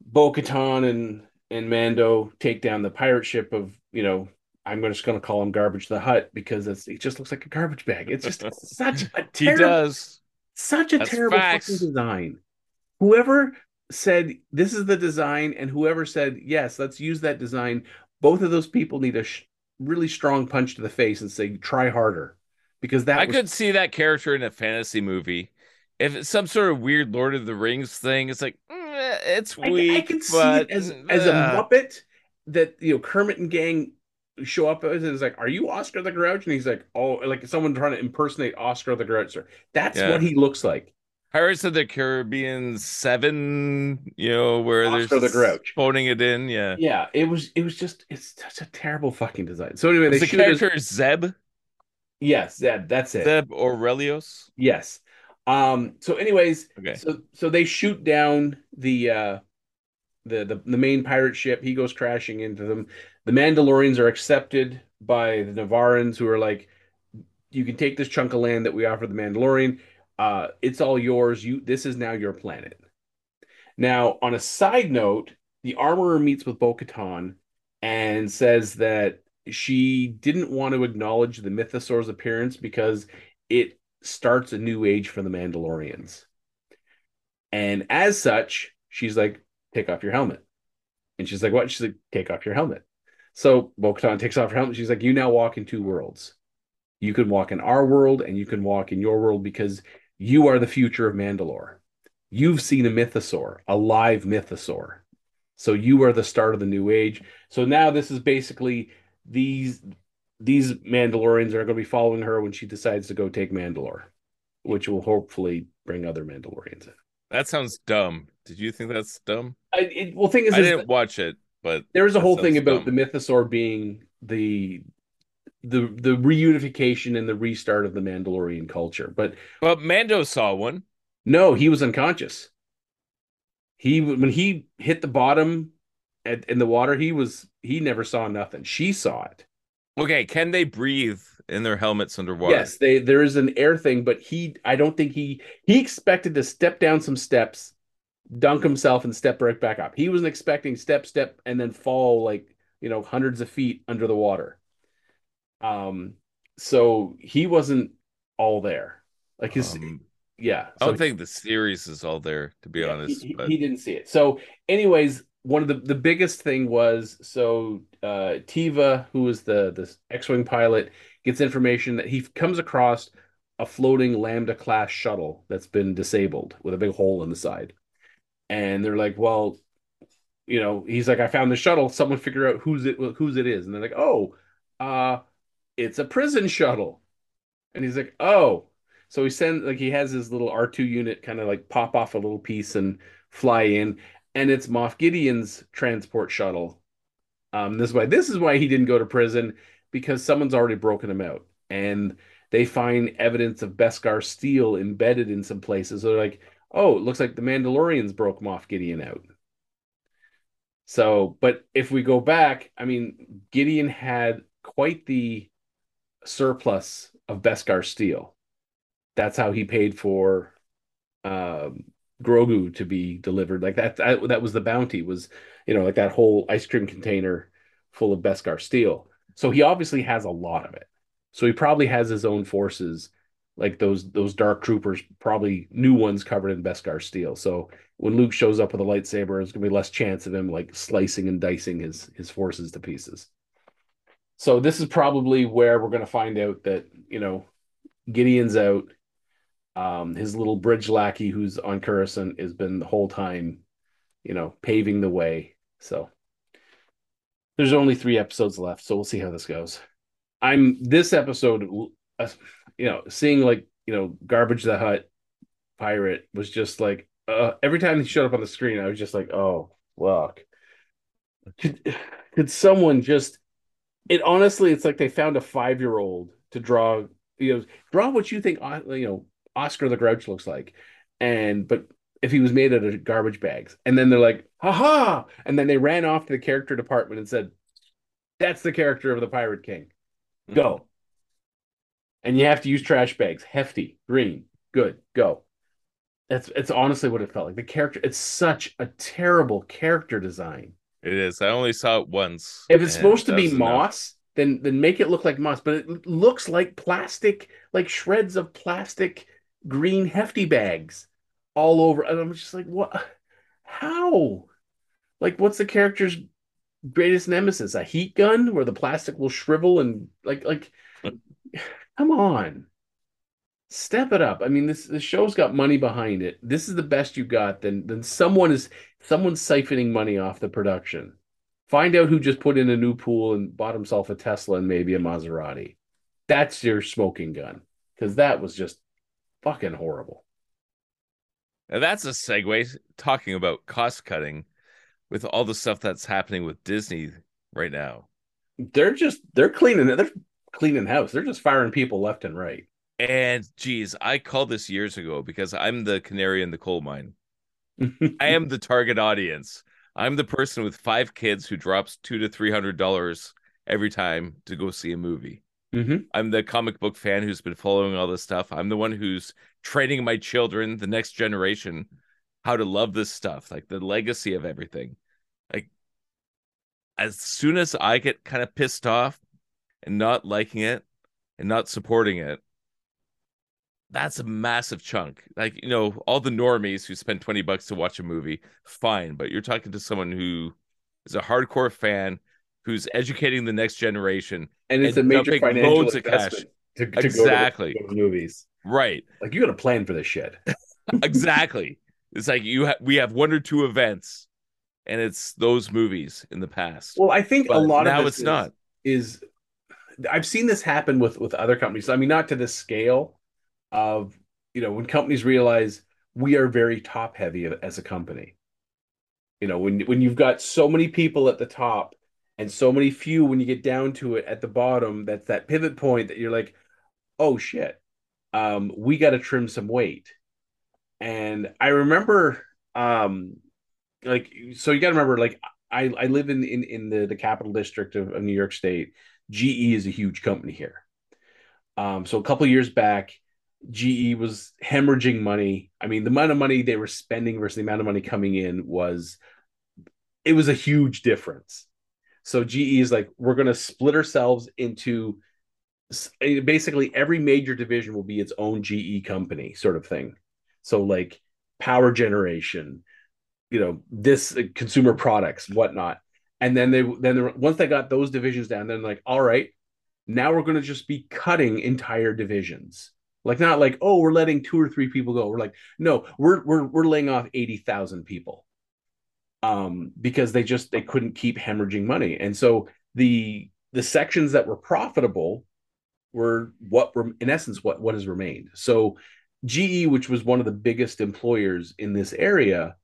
bo-katan and and mando take down the pirate ship of you know i'm just going to call him garbage the hut because it's, it just looks like a garbage bag it's just such a He terrible does. such a That's terrible fucking design. Whoever said this is the design, and whoever said yes, let's use that design, both of those people need a sh- really strong punch to the face and say try harder, because that I was, could see that character in a fantasy movie. If it's some sort of weird Lord of the Rings thing, it's like mm, it's I, weak. I can see but, it as as a uh, Muppet that you know Kermit and gang show up as is like, are you Oscar the Grouch? And he's like, oh, like someone trying to impersonate Oscar the Grouch. Sir. That's Yeah. what he looks like. Pirates of the Caribbean Seven, you know, where there's Oscar there's the Grouch. phoning it in. Yeah, Yeah, it was it was just it's such a terrible fucking design. So anyway, they the shoot his- character Zeb, yes, that that's it. Zeb Orrelios. Yes. Um, so anyways, Okay, so so they shoot down the uh the, the the main pirate ship. He goes crashing into them. The Mandalorians are accepted by the Nevarrans who are like, you can take this chunk of land that we offer the Mandalorian. Uh, it's all yours. You this is now your planet. Now, on a side note, the armorer meets with Bo-Katan and says that she didn't want to acknowledge the Mythosaur's appearance because it starts a new age for the Mandalorians. And as such, She's like, take off your helmet. And she's like, what? She's like, take off your helmet. So Bo takes off her helmet. She's like, you now walk in two worlds. You can walk in our world and you can walk in your world because you are the future of Mandalore. You've seen a mythosaur, a live mythosaur. So you are the start of the new age. So now this is basically these these Mandalorians are going to be following her when she decides to go take Mandalore, which will hopefully bring other Mandalorians in. That sounds dumb. Did you think that's dumb? I, it, well, thing is, I is didn't watch it, but there's a whole thing about dumb. the mythosaur being the the the reunification and the restart of the Mandalorian culture. But But Mando saw one. no, he was unconscious. He when he hit the bottom at, in the water, he was he never saw nothing. She saw it. Okay, can they breathe in their helmets underwater? Yes, they there is an air thing, but he I don't think he he expected to step down some steps, dunk himself, and step right back up. He wasn't expecting step, step, and then fall like you know hundreds of feet under the water. Um, so he wasn't all there. Like his Um, yeah. I don't think the series is all there, to be yeah, honest. he, he- but he didn't see it. So, anyways, one of the the biggest thing was so uh Teva, who is the the X-wing pilot, gets information that he comes across a floating Lambda class shuttle that's been disabled with a big hole in the side, and they're like, well. You know, he's like, I found the shuttle. Someone figure out who's it, whose it is, and they're like, "Oh, uh, it's a prison shuttle." And he's like, "Oh, so he sends like he has his little R2 unit kind of like pop off a little piece and fly in, and it's Moff Gideon's transport shuttle. Um, this is why this is why he didn't go to prison because someone's already broken him out, and they find evidence of Beskar steel embedded in some places. So they're like, oh, it looks like the Mandalorians broke Moff Gideon out. So, but if we go back, I mean, Gideon had quite the surplus of Beskar steel that's how he paid for um, Grogu to be delivered. Like that, that, that was the bounty. Was you know like that whole ice cream container full of Beskar steel. So he obviously has a lot of it. So he probably has his own forces, like those those dark troopers, probably new ones covered in Beskar steel. So when Luke shows up with a lightsaber, there's gonna be less chance of him like slicing and dicing his his forces to pieces. So this is probably where we're gonna find out that you know Gideon's out. Um, his little bridge lackey who's on Coruscant has been the whole time, you know, paving the way. So there's only three episodes left, so we'll see how this goes. I'm this episode, uh, you know, seeing like you know, garbage the hut pirate was just like uh, every time he showed up on the screen, I was just like, oh, look, could could someone just? It honestly, it's like they found a five year old to draw, you know, draw what you think, uh, you know, Oscar the Grouch looks like, and but if he was made out of garbage bags, and then they're like, haha, and then they ran off to the character department and said, that's the character of the Pirate King. Go. Mm-hmm. And you have to use trash bags. Hefty, green, good, go. That's it's honestly what it felt like. The character, it's such a terrible character design. it is. I only saw it once. If it's supposed to be enough. moss, then then make it look like moss, but it looks like plastic, like shreds of plastic green hefty bags all over. And I'm just like, what? How? Like, what's the character's greatest nemesis? A heat gun where the plastic will shrivel and like like come on. Step it up. I mean, this the show's got money behind it. This is the best you got. Then then someone is someone's siphoning money off the production. Find out who just put in a new pool and bought himself a Tesla and maybe a Maserati. That's your smoking gun. Because that was just fucking horrible. And that's a segue talking about cost cutting with all the stuff that's happening with Disney right now. They're just they're cleaning. They're cleaning house. They're just firing people left and right. And geez, I called this years ago because I'm the canary in the coal mine. I am the target audience. I'm the person with five kids who drops two to three hundred dollars every time to go see a movie. Mhm. I'm the comic book fan who's been following all this stuff. I'm the one who's training my children, the next generation, how to love this stuff, like the legacy of everything. Like as soon as I get kind of pissed off and not liking it and not supporting it, that's a massive chunk. Like, you know, all the normies who spend 20 bucks to watch a movie, fine, but you're talking to someone who is a hardcore fan who's educating the next generation and it's a major financial loads of cash. investment to, to Exactly. go to, the, the movies. Right. Like you got a plan for this shit. exactly. It's like you ha- we have one or two events and it's those movies in the past. Well, I think a lot now of it's is, not. is I've seen this happen with with other companies. I mean, not to this scale of you know when companies realize we are very top heavy as a company. You know, when when you've got so many people at the top and so many few when you get down to it at the bottom, that's that pivot point that you're like, oh shit, um, we got to trim some weight. And I remember, um, like, so you got to remember, like, I I live in in in the the capital district of, of New York State. GE is a huge company here. Um, so a couple years back, GE was hemorrhaging money. I mean, the amount of money they were spending versus the amount of money coming in was it was a huge difference. So GE is like, we're going to split ourselves into basically every major division will be its own GE company, sort of thing. So like power generation, you know, this uh, consumer products, whatnot. And then they then they, once they got those divisions down, then like, all right, now we're going to just be cutting entire divisions. Like not like, oh, we're letting two or three people go. We're like, no, we're we're we're laying off eighty thousand people um, because they just they couldn't keep hemorrhaging money, and so the the sections that were profitable were what were in essence what what has remained. So GE, which was one of the biggest employers in this area,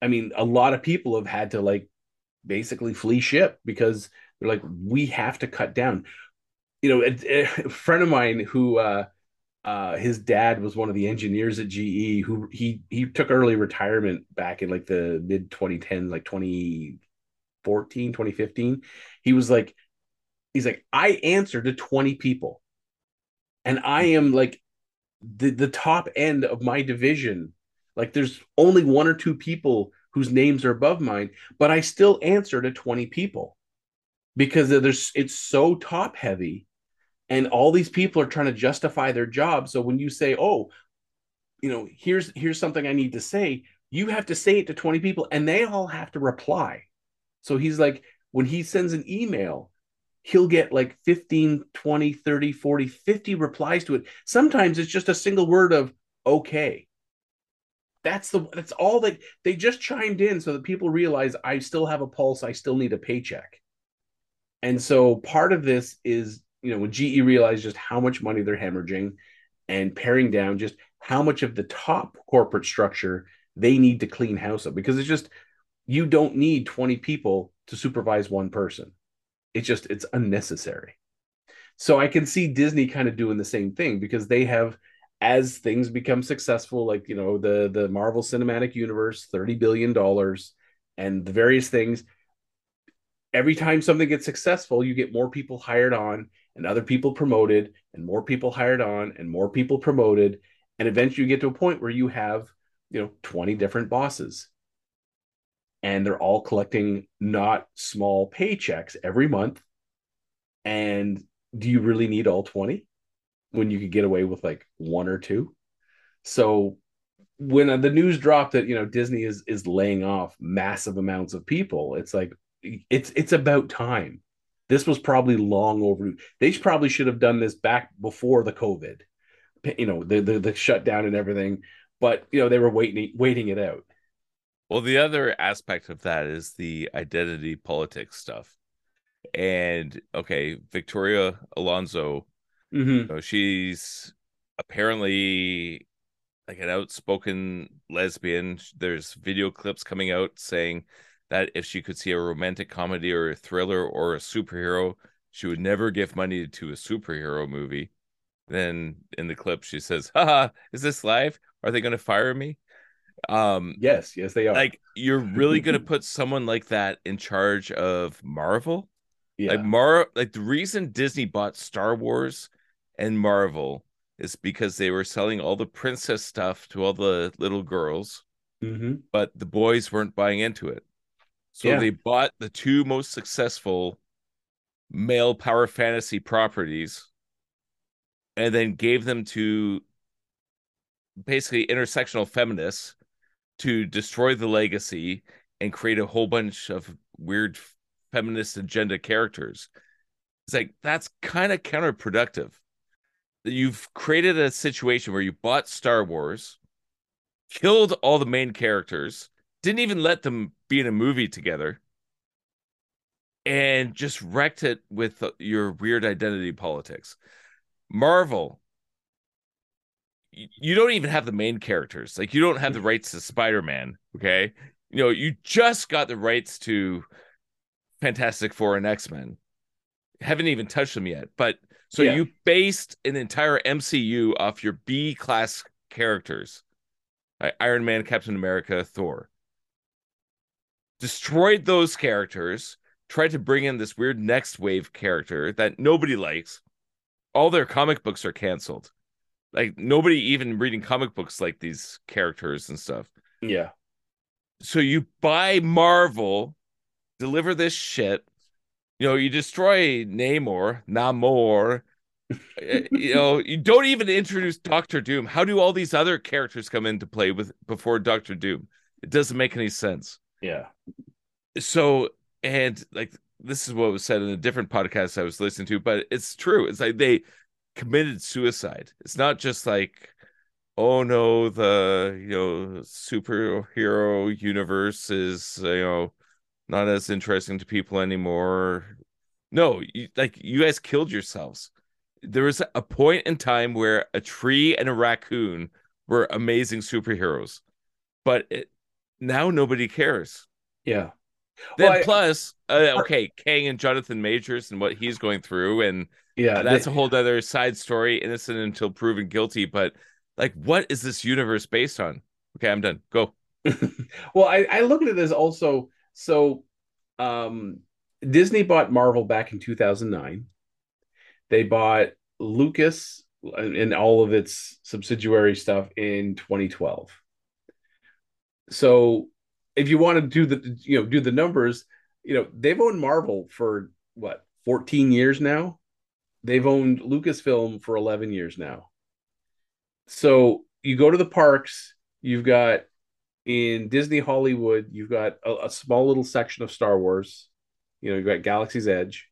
I mean, a lot of people have had to like basically flee ship because they're like, we have to cut down. You know, a, a friend of mine who uh, uh, his dad was one of the engineers at GE who he he took early retirement back in like the mid 2010s, like 2014, 2015. He was like, he's like, I answer to 20 people. And I am like the the top end of my division. Like there's only one or two people whose names are above mine, but I still answer to 20 people because there's it's so top heavy and all these people are trying to justify their job. So when you say oh you know here's here's something i need to say you have to say it to 20 people and they all have to reply. So he's like when he sends an email he'll get like 15 20 30 40 50 replies to it. Sometimes it's just a single word of okay. That's the that's all that they just chimed in so that people realize i still have a pulse i still need a paycheck. And so part of this is you know when GE realized just how much money they're hemorrhaging and paring down just how much of the top corporate structure they need to clean house up because it's just you don't need 20 people to supervise one person. It's just it's unnecessary. So I can see Disney kind of doing the same thing because they have as things become successful like you know the the Marvel Cinematic Universe 30 billion dollars and the various things every time something gets successful you get more people hired on and other people promoted and more people hired on and more people promoted and eventually you get to a point where you have you know 20 different bosses. And they're all collecting not small paychecks every month. And do you really need all 20 when you could get away with like one or two? So when uh, the news dropped that you know disney is is laying off massive amounts of people it's like it's it's about time this was probably long overdue. They probably should have done this back before the COVID, you know, the the, the shutdown and everything. But you know, they were waiting waiting it out. Well, the other aspect of that is the identity politics stuff. And okay, Victoria Alonso, Mm-hmm. you know, she's apparently like an outspoken lesbian. There's video clips coming out saying that if she could see a romantic comedy or a thriller or a superhero, she would never give money to a superhero movie. Then in the clip, she says, Haha, is this live? Are they going to fire me? Um, Yes, yes, they are. like you're really going to put someone like that in charge of Marvel? yeah, Like Mar like the reason Disney bought Star Wars and Marvel is because they were selling all the princess stuff to all the little girls, mm-hmm. but the boys weren't buying into it. So Yeah. they bought the two most successful male power fantasy properties and then gave them to basically intersectional feminists to destroy the legacy and create a whole bunch of weird feminist agenda characters. It's like that's kind of counterproductive. You've created a situation where you bought Star Wars, killed all the main characters, didn't even let them be in a movie together, and just wrecked it with your weird identity politics. Marvel, you don't even have the main characters. Like you don't have the rights to Spider-Man, okay? You know, you just got the rights to Fantastic Four and X-Men. Haven't even touched them yet. But so yeah. you based an entire MCU off your B class characters. Iron Man, Captain America, Thor. Destroyed those characters, tried to bring in this weird next wave character that nobody likes. All their comic books are canceled. Like nobody even reading comic books like these characters and stuff. Yeah. So you buy Marvel, deliver this shit. You know, you destroy Namor, Namor. Eh, you know, you don't even introduce Doctor Doom. How do all these other characters come into play with before Doctor Doom? It doesn't make any sense. Yeah. So, and like this is what was said in a different podcast I was listening to, but it's true. It's like they committed suicide. It's not just like, oh no, the you know superhero universe is you know not as interesting to people anymore. No, you, like you guys killed yourselves. There was a point in time where a tree and a raccoon were amazing superheroes, but it, now nobody cares. Yeah. Then well, plus, uh, okay, Kang and Jonathan Majors and what he's going through, and yeah, that's they, a whole other side story. Innocent until proven guilty, but like, what is this universe based on? Okay, I'm done. Go. well, I, I look at it as also so. Um, Disney bought Marvel back in 2009. They bought Lucas and all of its subsidiary stuff in 2012. So if you want to do the you know do the numbers, you know they've owned Marvel for what 14 years now. They've owned Lucasfilm for 11 years now. So you go to the parks, you've got in Disney Hollywood, you've got a, a small little section of Star Wars. You know, you've got Galaxy's Edge.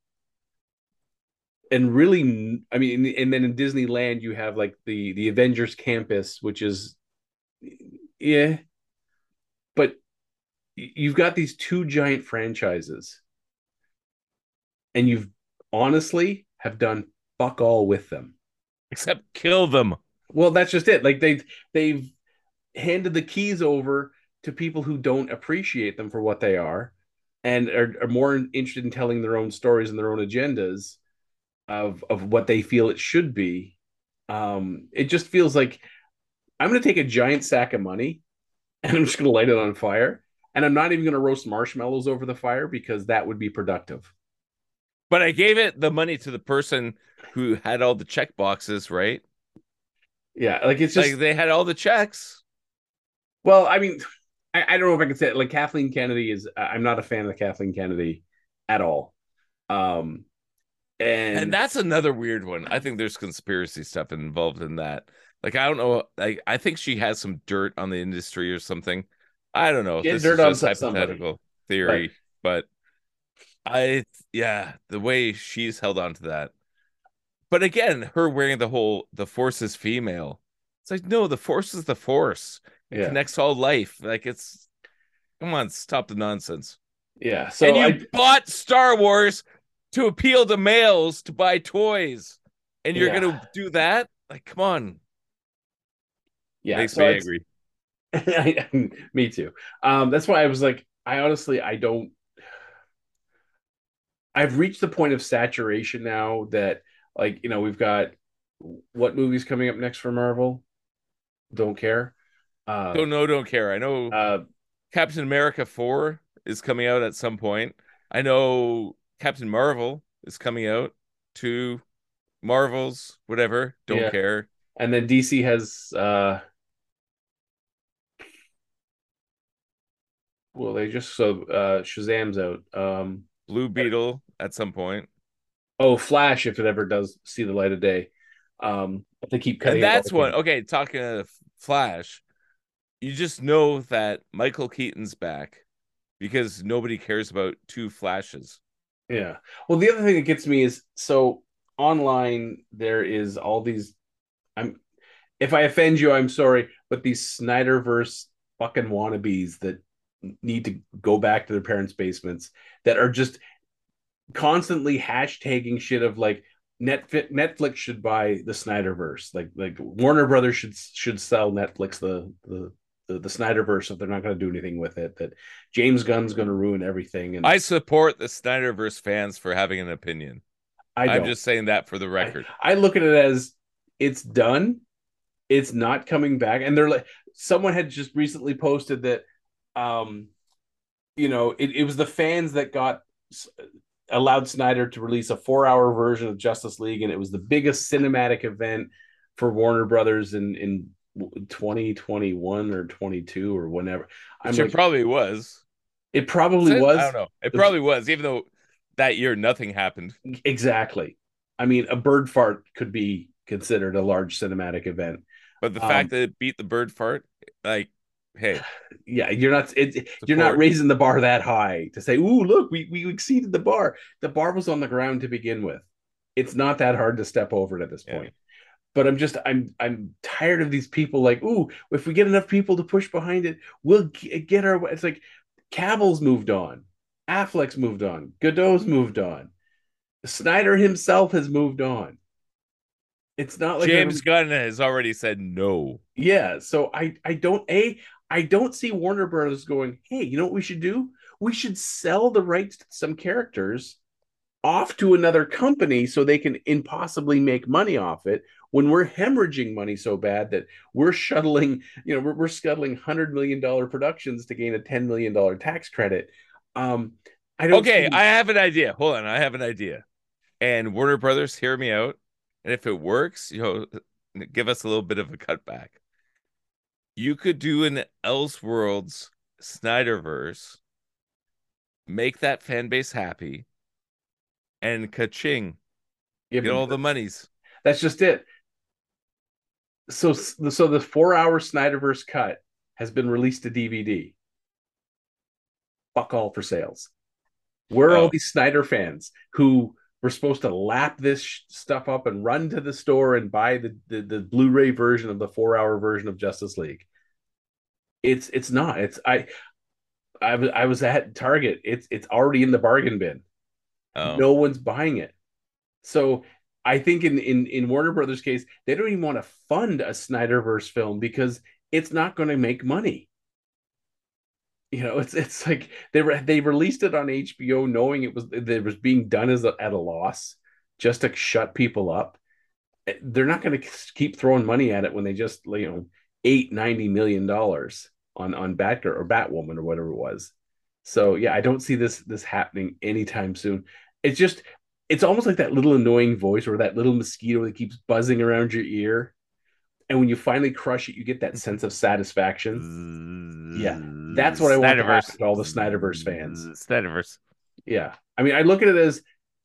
And really, I mean, and then in Disneyland, you have like the the Avengers campus, which is, yeah, you've got these two giant franchises. And you've honestly have done fuck all with them. Except kill them. Well that's just it. Like they've they've handed the keys over to people who don't appreciate them for what they are and are, are more interested in telling their own stories and their own agendas of of what they feel it should be. Um it just feels like i'm going to take a giant sack of money and i'm just going to light it on fire and I'm not even going to roast marshmallows over the fire because that would be productive. But I gave it the money to the person who had all the check boxes, right? Yeah, like it's just like they had all the checks. Well, I mean, I, I don't know if I can say it. Like Kathleen Kennedy is, I'm not a fan of Kathleen Kennedy at all. Um, and, and that's another weird one. I think there's conspiracy stuff involved in that. Like I don't know. Like I think she has some dirt on the industry or something. I don't know. Get this dirt is just hypothetical theory, right. but I yeah, the way she's held on to that. But again, her wearing the whole the force is female. It's like no, the force is the force. It yeah. connects all life. Like it's come on, stop the nonsense. Yeah. So and you I... bought Star Wars to appeal to males to buy toys, and you're yeah. gonna do that? Like, come on. Yeah, makes so me angry. me too. Um, that's why I was like, I honestly, I don't. I've reached the point of saturation now that, like, you know, we've got what movies coming up next for Marvel. Don't care. Uh, don't know. Don't care. I know. Uh, Captain America four is coming out at some point. I know Captain Marvel is coming out. Two Marvels, whatever. Don't yeah. care. And then DC has uh Well, they just so uh Shazam's out. Um Blue Beetle at some point. Oh, Flash if it ever does see the light of day. Um, they keep cutting, and that's one. Okay, talking of Flash, you just know that Michael Keaton's back because nobody cares about two flashes. Yeah. Well, the other thing that gets me is so online there is all these. I'm if I offend you, I'm sorry, but these Snyderverse fucking wannabes that need to go back to their parents' basements that are just constantly hashtagging shit of like Netflix Netflix should buy the Snyderverse. Like like Warner Brothers should should sell Netflix the the the, the Snyderverse if they're not going to do anything with it. That James Gunn's going to ruin everything. And I support the Snyderverse fans for having an opinion. I I'm just saying that for the record. I look at it as it's done. It's not coming back. And they're like, someone had just recently posted that, um, you know, it, it was the fans that got allowed Snyder to release a four hour version of Justice League, and it was the biggest cinematic event for Warner Brothers in in 2021 or 22 or whenever. I'm Which like, it probably was. it probably I was I don't know. It probably was, even though that year nothing happened. exactly. I mean, a bird fart could be considered a large cinematic event. But the Um, fact that it beat the bird fart, like, hey, yeah, you're not it, you're not raising the bar that high to say, "Ooh, look, we we exceeded the bar." The bar was on the ground to begin with. It's not that hard to step over it at this Yeah. point. But I'm just I'm I'm tired of these people like, "Ooh, if we get enough people to push behind it, we'll g- get our." Way. It's like Cavill's moved on, Affleck's moved on, Gadot's moved on, Snyder himself has moved on. It's not like James Gunn has already said no. yeah, so I I don't a I don't see Warner Brothers going, "Hey, you know what we should do? We should sell the rights to some characters off to another company so they can impossibly make money off it when we're hemorrhaging money so bad that we're shuttling, you know, we're, we're scuttling 100 million dollar productions to gain a 10 million dollar tax credit." Um I don't Okay, see- I have an idea. Hold on, I have an idea. And Warner Brothers, hear me out. And if it works, you know, give us a little bit of a cutback. You could do an Elseworlds Snyderverse, make that fan base happy, and ka-ching, Yeah, get all the monies. That's just it. So so the 4-hour Snyderverse cut has been released to DVD. Fuck all for sales. Where are all Oh. these Snyder fans who were supposed to lap this sh- stuff up and run to the store and buy the, the the Blu-ray version of the 4-hour version of Justice League? It's it's not. It's I I was was at Target. It's it's already in the bargain bin Oh. no one's buying it. So I think in in in Warner Brothers case, they don't even want to fund a Snyderverse film because it's not going to make money. You know, it's it's like they re- they released it on HBO knowing it was it was being done as a, at a loss just to shut people up. Eh, they're not going to keep throwing money at it when they just you know eight ninety million dollars on on Batgirl or Batwoman or whatever it was. So yeah, I don't see this this happening anytime soon. It's just it's almost like that little annoying voice or that little mosquito that keeps buzzing around your ear. And when you finally crush it, you get that sense of satisfaction. Yeah, that's what I want to happen to all the Snyderverse fans. Snyderverse. Yeah. I mean, I look at it as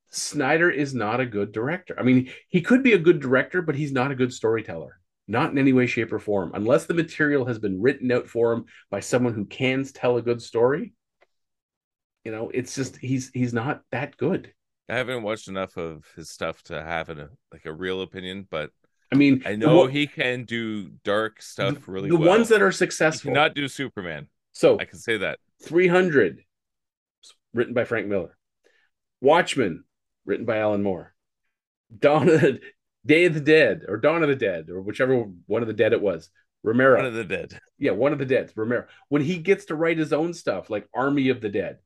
Snyder is not a good director. I mean, he could be a good director, but he's not a good storyteller. Not in any way, shape, or form. Unless the material has been written out for him by someone who can tell a good story. You know, it's just he's he's not that good. I haven't watched enough of his stuff to have a like a real opinion, but I mean, I know the, he can do dark stuff really the well. ones that are he successful. cannot do Superman. so I can say that. 300 written by Frank Miller. Watchmen written by Alan Moore. Dawn of the Day of the Dead or Dawn of the Dead or whichever one of the dead it was. Romero. One of the dead. yeah, one of the dead. Romero. When he gets to write his own stuff like Army of the Dead,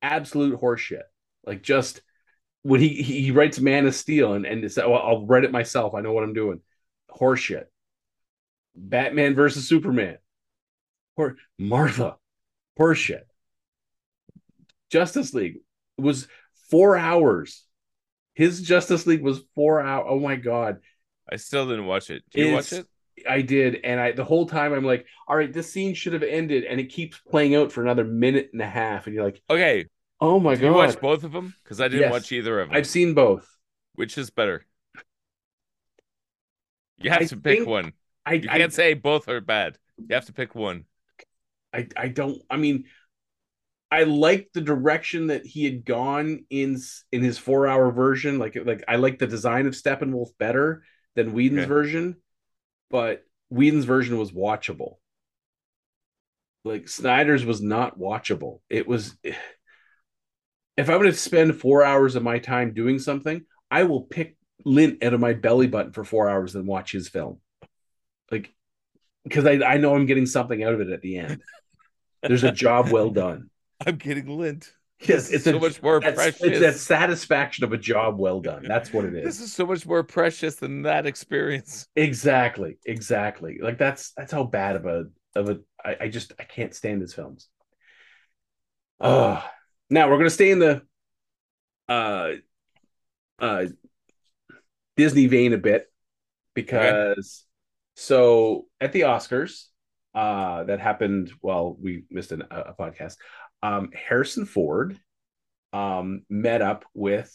absolute horseshit. Like just when he he, writes Man of Steel and and I'll write it myself. I know what I'm doing. Horseshit. Batman versus Superman. Or Martha. Horseshit. Justice League was four hours. His Justice League was four hours. Oh my god. I still didn't watch it. Did you watch it? I did, and I the whole time I'm like, all right, this scene should have ended, and it keeps playing out for another minute and a half, and you're like, Okay. Oh my god. Did you watch both of them? Because I didn't Yes. watch either of them. I've seen both. Which is better? You have I to pick one. I, You can't say both are bad. You have to pick one. I I don't I mean I like the direction that he had gone in in his 4-hour version like like I like the design of Steppenwolf better than Whedon's Okay. version but Whedon's version was watchable like Snyder's was not watchable it was eh, if I'm going to spend 4 hours of my time doing something I will pick lint out of my belly button for 4 hours and watch his film like because I, I know I'm getting something out of it at the end. There's a job well done. I'm getting lint. Yes, it's so a, much more precious. It's that satisfaction of a job well done. That's what it is. This is. is so much more precious than that experience. Exactly, exactly. Like that's that's how bad of a of a I, I just I can't stand his films. Oh, now we're gonna stay in the uh uh Disney vein a bit because so at the Oscars uh that happened well we missed an, a, a podcast. Um Harrison Ford um met up with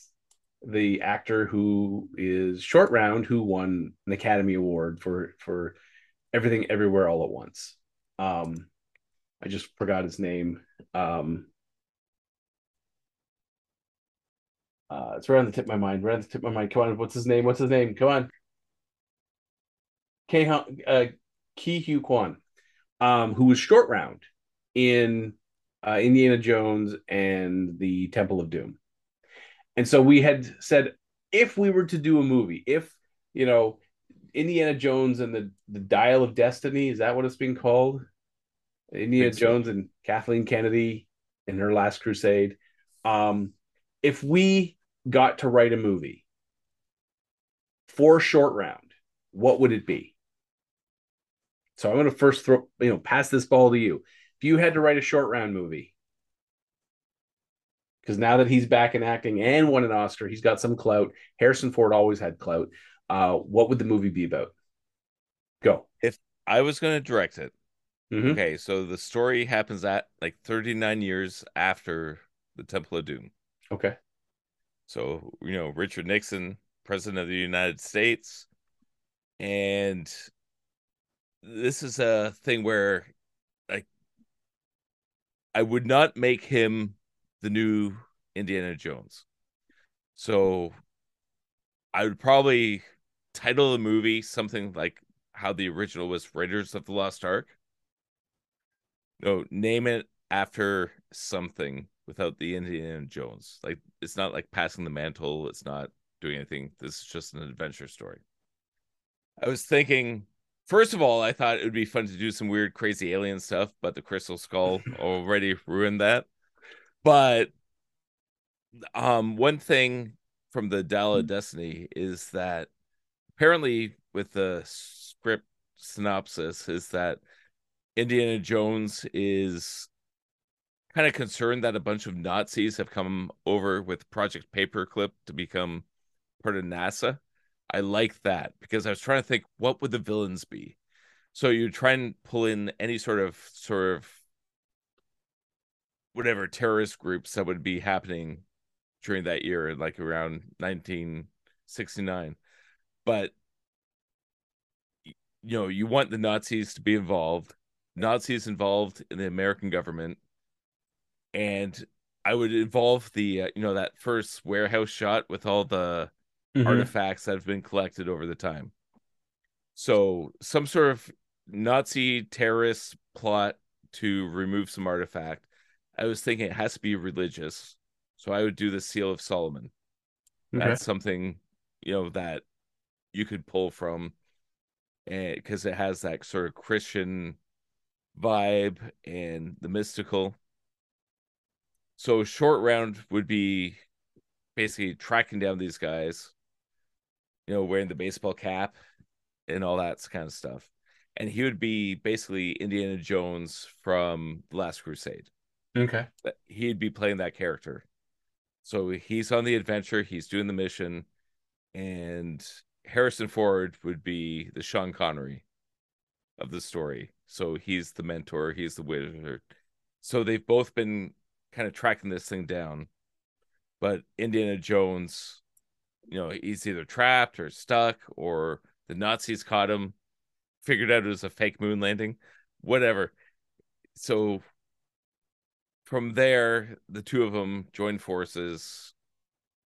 the actor who is short round who won an Academy Award for for everything everywhere all at once. Um I just forgot his name. Um uh, it's right on the tip of my mind. Right on the tip of my mind. Come on, what's his name? What's his name? Come on. K. Uh, Ke Huy Quan, um, who was short round in uh, Indiana Jones and the Temple of Doom. And so we had said if we were to do a movie, if you know Indiana Jones and the the Dial of Destiny, is that what it's being called? Indiana. Jones and Kathleen Kennedy in her last crusade. Um, if we got to write a movie for short round, what would it be? So I'm going to first throw, you know, pass this ball to you. If you had to write a short round movie, because now that he's back in acting and won an Oscar, he's got some clout. Harrison Ford always had clout. Uh, what would the movie be about? Go. If I was going to direct it. Mhm. Okay, so the story happens at like 39 years after the Temple of Doom. Okay. So, you know, Richard Nixon, President of the United States. And this is a thing where like I would not make him the new Indiana Jones. So I would probably title the movie something like how the original was Raiders of the Lost Ark. No, name it after something without the Indiana Jones. Like it's not like passing the mantle, it's not doing anything. This is just an adventure story. I was thinking first of all, I thought it would be fun to do some weird crazy alien stuff, but the crystal skull already ruined that. But um one thing from the Dial of Destiny is that apparently with the script synopsis is that Indiana Jones is kind of concerned that a bunch of Nazis have come over with Project Paperclip to become part of NASA. I like that because I was trying to think what would the villains be. So you try and pull in any sort of sort of whatever terrorist groups that would be happening during that year, like around 1969. But you know, you want the Nazis to be involved, Nazis involved in the American government, and I would involve the uh, you know that first warehouse shot with all the Mhm. artifacts that have been collected over the time. So some sort of Nazi terrorist plot to remove some artifact. I was thinking it has to be religious. So I would do the Seal of Solomon. Okay. That's something, you know, that you could pull from because it has that sort of Christian vibe and the mystical. So short round would be basically tracking down these guys, you know, wearing the baseball cap and all that kind of stuff. And he would be basically Indiana Jones from The Last Crusade. Okay. He'd be playing that character. So he's on the adventure, he's doing the mission, and Harrison Ford would be the Sean Connery of the story. So he's the mentor, he's the wizard. So they've both been kind of tracking this thing down. But Indiana Jones, you know, he's either trapped or stuck or The Nazis caught him, figured out it was a fake moon landing, whatever. So from there, the two of them join forces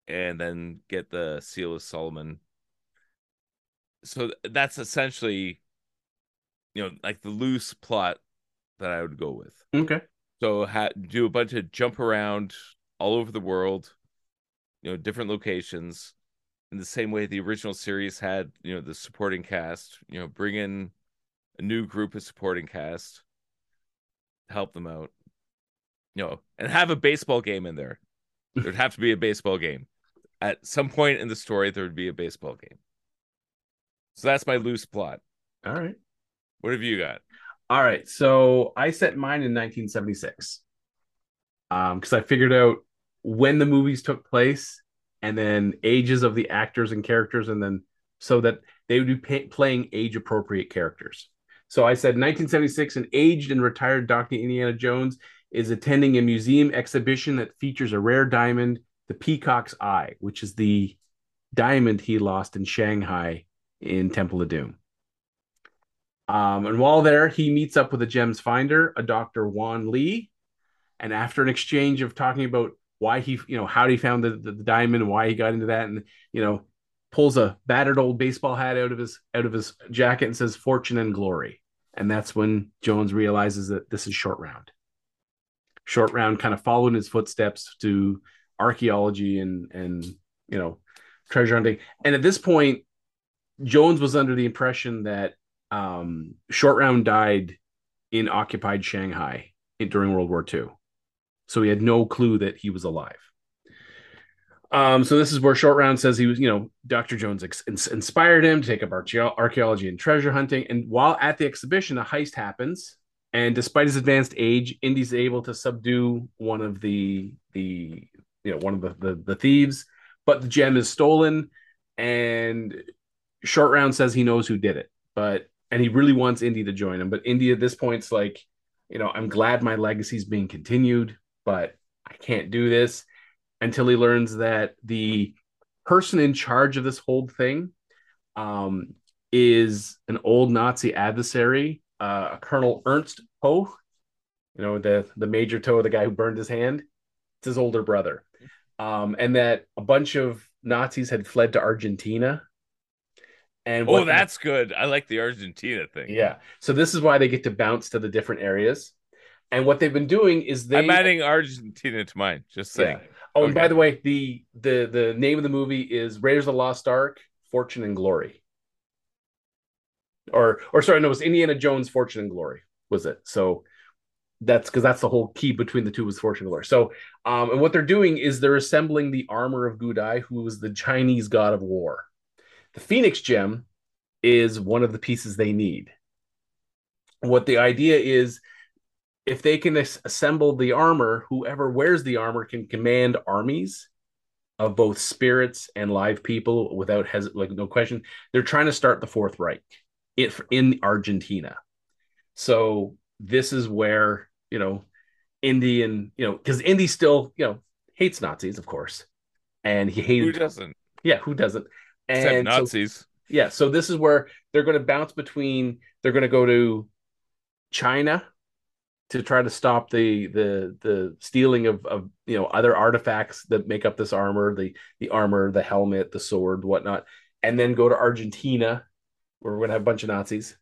and then get the Seal of Solomon. So that's essentially, you know, like the loose plot that I would go with. Okay. So ha- do a bunch of jump around all over the world, you know, different locations. In the same way the original series had, you know, the supporting cast, you know, bring in a new group of supporting cast, help them out, you know, and have a baseball game in there. There'd have to be a baseball game. At some point in the story, there would be a baseball game. So that's my loose plot. All right. What have you got? All right. So I set mine in 1976. Um, because I figured out when the movies took place and then ages of the actors and characters, and then so that they would be pay- playing age appropriate characters. So I said 1976, an aged and retired Dr. Indiana Jones is attending a museum exhibition that features a rare diamond, the Peacock's Eye, which is the diamond he lost in Shanghai in Temple of Doom. Um, and while there, he meets up with a gems finder, a Dr. Juan Lee. And after an exchange of talking about why he, you know, how he found the, the, the diamond why he got into that, and you know, pulls a battered old baseball hat out of his out of his jacket and says "Fortune and Glory." And that's when Jones realizes that this is short round. Short round kind of following his footsteps to archaeology and and you know treasure hunting. And at this point, Jones was under the impression that um, Short Round died in occupied Shanghai during World War II. So he had no clue that he was alive. Um, so this is where Short Round says he was, you know, Dr. Jones ex- inspired him to take up archaeology and treasure hunting. And while at the exhibition, a heist happens. And despite his advanced age, Indy's able to subdue one of the the you know one of the, the, the thieves, but the gem is stolen. And Short Round says he knows who did it, but and he really wants Indy to join him. But Indy at this point's like, you know, I'm glad my legacy's being continued, but I can't do this until he learns that the person in charge of this whole thing um, is an old Nazi adversary, uh, Colonel Ernst Poe. You know, the the Major Toht, the guy who burned his hand. It's his older brother, um, and that a bunch of Nazis had fled to Argentina and oh, that's good. I like the Argentina thing. Yeah. So this is why they get to bounce to the different areas. And what they've been doing is they I'm adding Argentina to mine, just saying. Yeah. Oh, okay. and by the way, the the the name of the movie is Raiders of the Lost Ark, Fortune and Glory. Or or sorry, no, it was Indiana Jones, Fortune and Glory, was it? So that's because that's the whole key between the two was fortune and glory. So, um, and what they're doing is they're assembling the armor of Gudai, who was the Chinese god of war. The Phoenix gem is one of the pieces they need. What the idea is if they can as- assemble the armor, whoever wears the armor can command armies of both spirits and live people without hes- like no question. They're trying to start the Fourth Reich it, in Argentina. So this is where, you know, Indy and, you know, because Indy still, you know, hates Nazis, of course. And he hated. Who doesn't? Yeah, who doesn't? And Except Nazis. So, yeah, so this is where they're going to bounce between. They're going to go to China to try to stop the the the stealing of of you know other artifacts that make up this armor, the the armor, the helmet, the sword, whatnot, and then go to Argentina, where we're going to have a bunch of Nazis.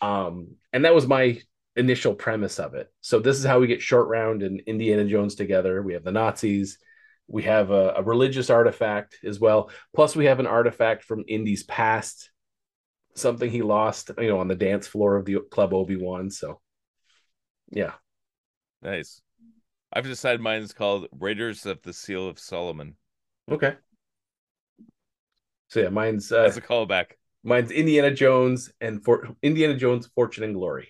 Um, and that was my initial premise of it. So this is how we get Short Round and Indiana Jones together. We have the Nazis, we have a, a, religious artifact as well. Plus, we have an artifact from Indy's past, something he lost, you know, on the dance floor of the club Obi Wan. So, yeah, nice. I've decided mine is called Raiders of the Seal of Solomon. Okay. So yeah, mine's uh, as a callback. Mine's Indiana Jones and for Indiana Jones, Fortune and Glory.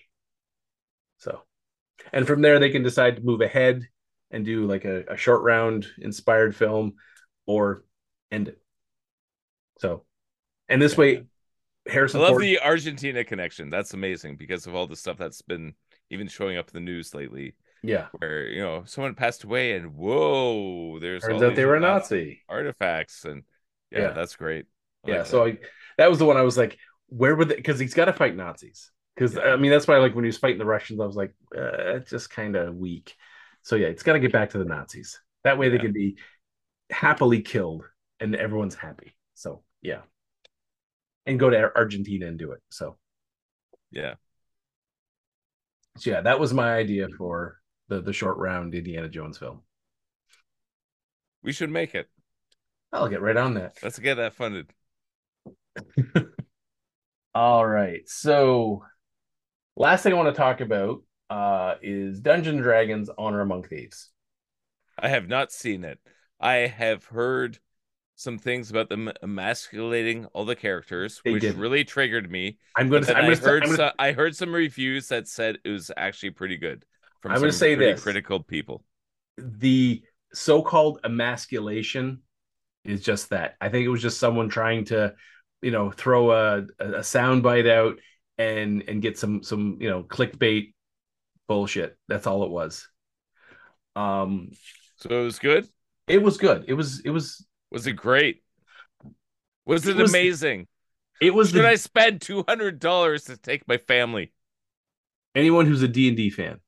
So, and from there they can decide to move ahead and do like a, a short round inspired film or end it. So, and this way, Harrison. I love Ford... the Argentina connection. That's amazing because of all the stuff that's been even showing up in the news lately. Yeah, where you know someone passed away and whoa, there's turns out they were a Nazi artifacts and yeah, yeah. that's great. I yeah, like so I, that was the one I was like, where would they? Because he's got to fight Nazis. Because Yeah. I mean, that's why like when he was fighting the Russians, I was like, uh, just kind of weak. So yeah, it's got to get back to the Nazis. That way they Yeah. can be happily killed and everyone's happy. So yeah, and go to Argentina and do it. So Yeah. so yeah, that was my idea mm. for the the short round Indiana Jones film. We should make it. I'll get right on that. Let's get that funded. All right. So last thing I want to talk about uh is Dungeons and Dragons Honor Among Thieves. I have not seen it. I have heard some things about them emasculating all the characters, They which did. really triggered me. I'm going to. going to heard gonna, so- I heard some reviews that said it was actually pretty good from I'm gonna some say this. critical people. the so-called emasculation is just that. I think it was just someone trying to, you know, throw a a sound bite out and and get some some you know clickbait bullshit. That's all it was. Um, So it was good. it was good. It was it was Was it great? Was It it, was- amazing? it was Should the, I spend two hundred dollars to take my family? anyone who's a D&D fan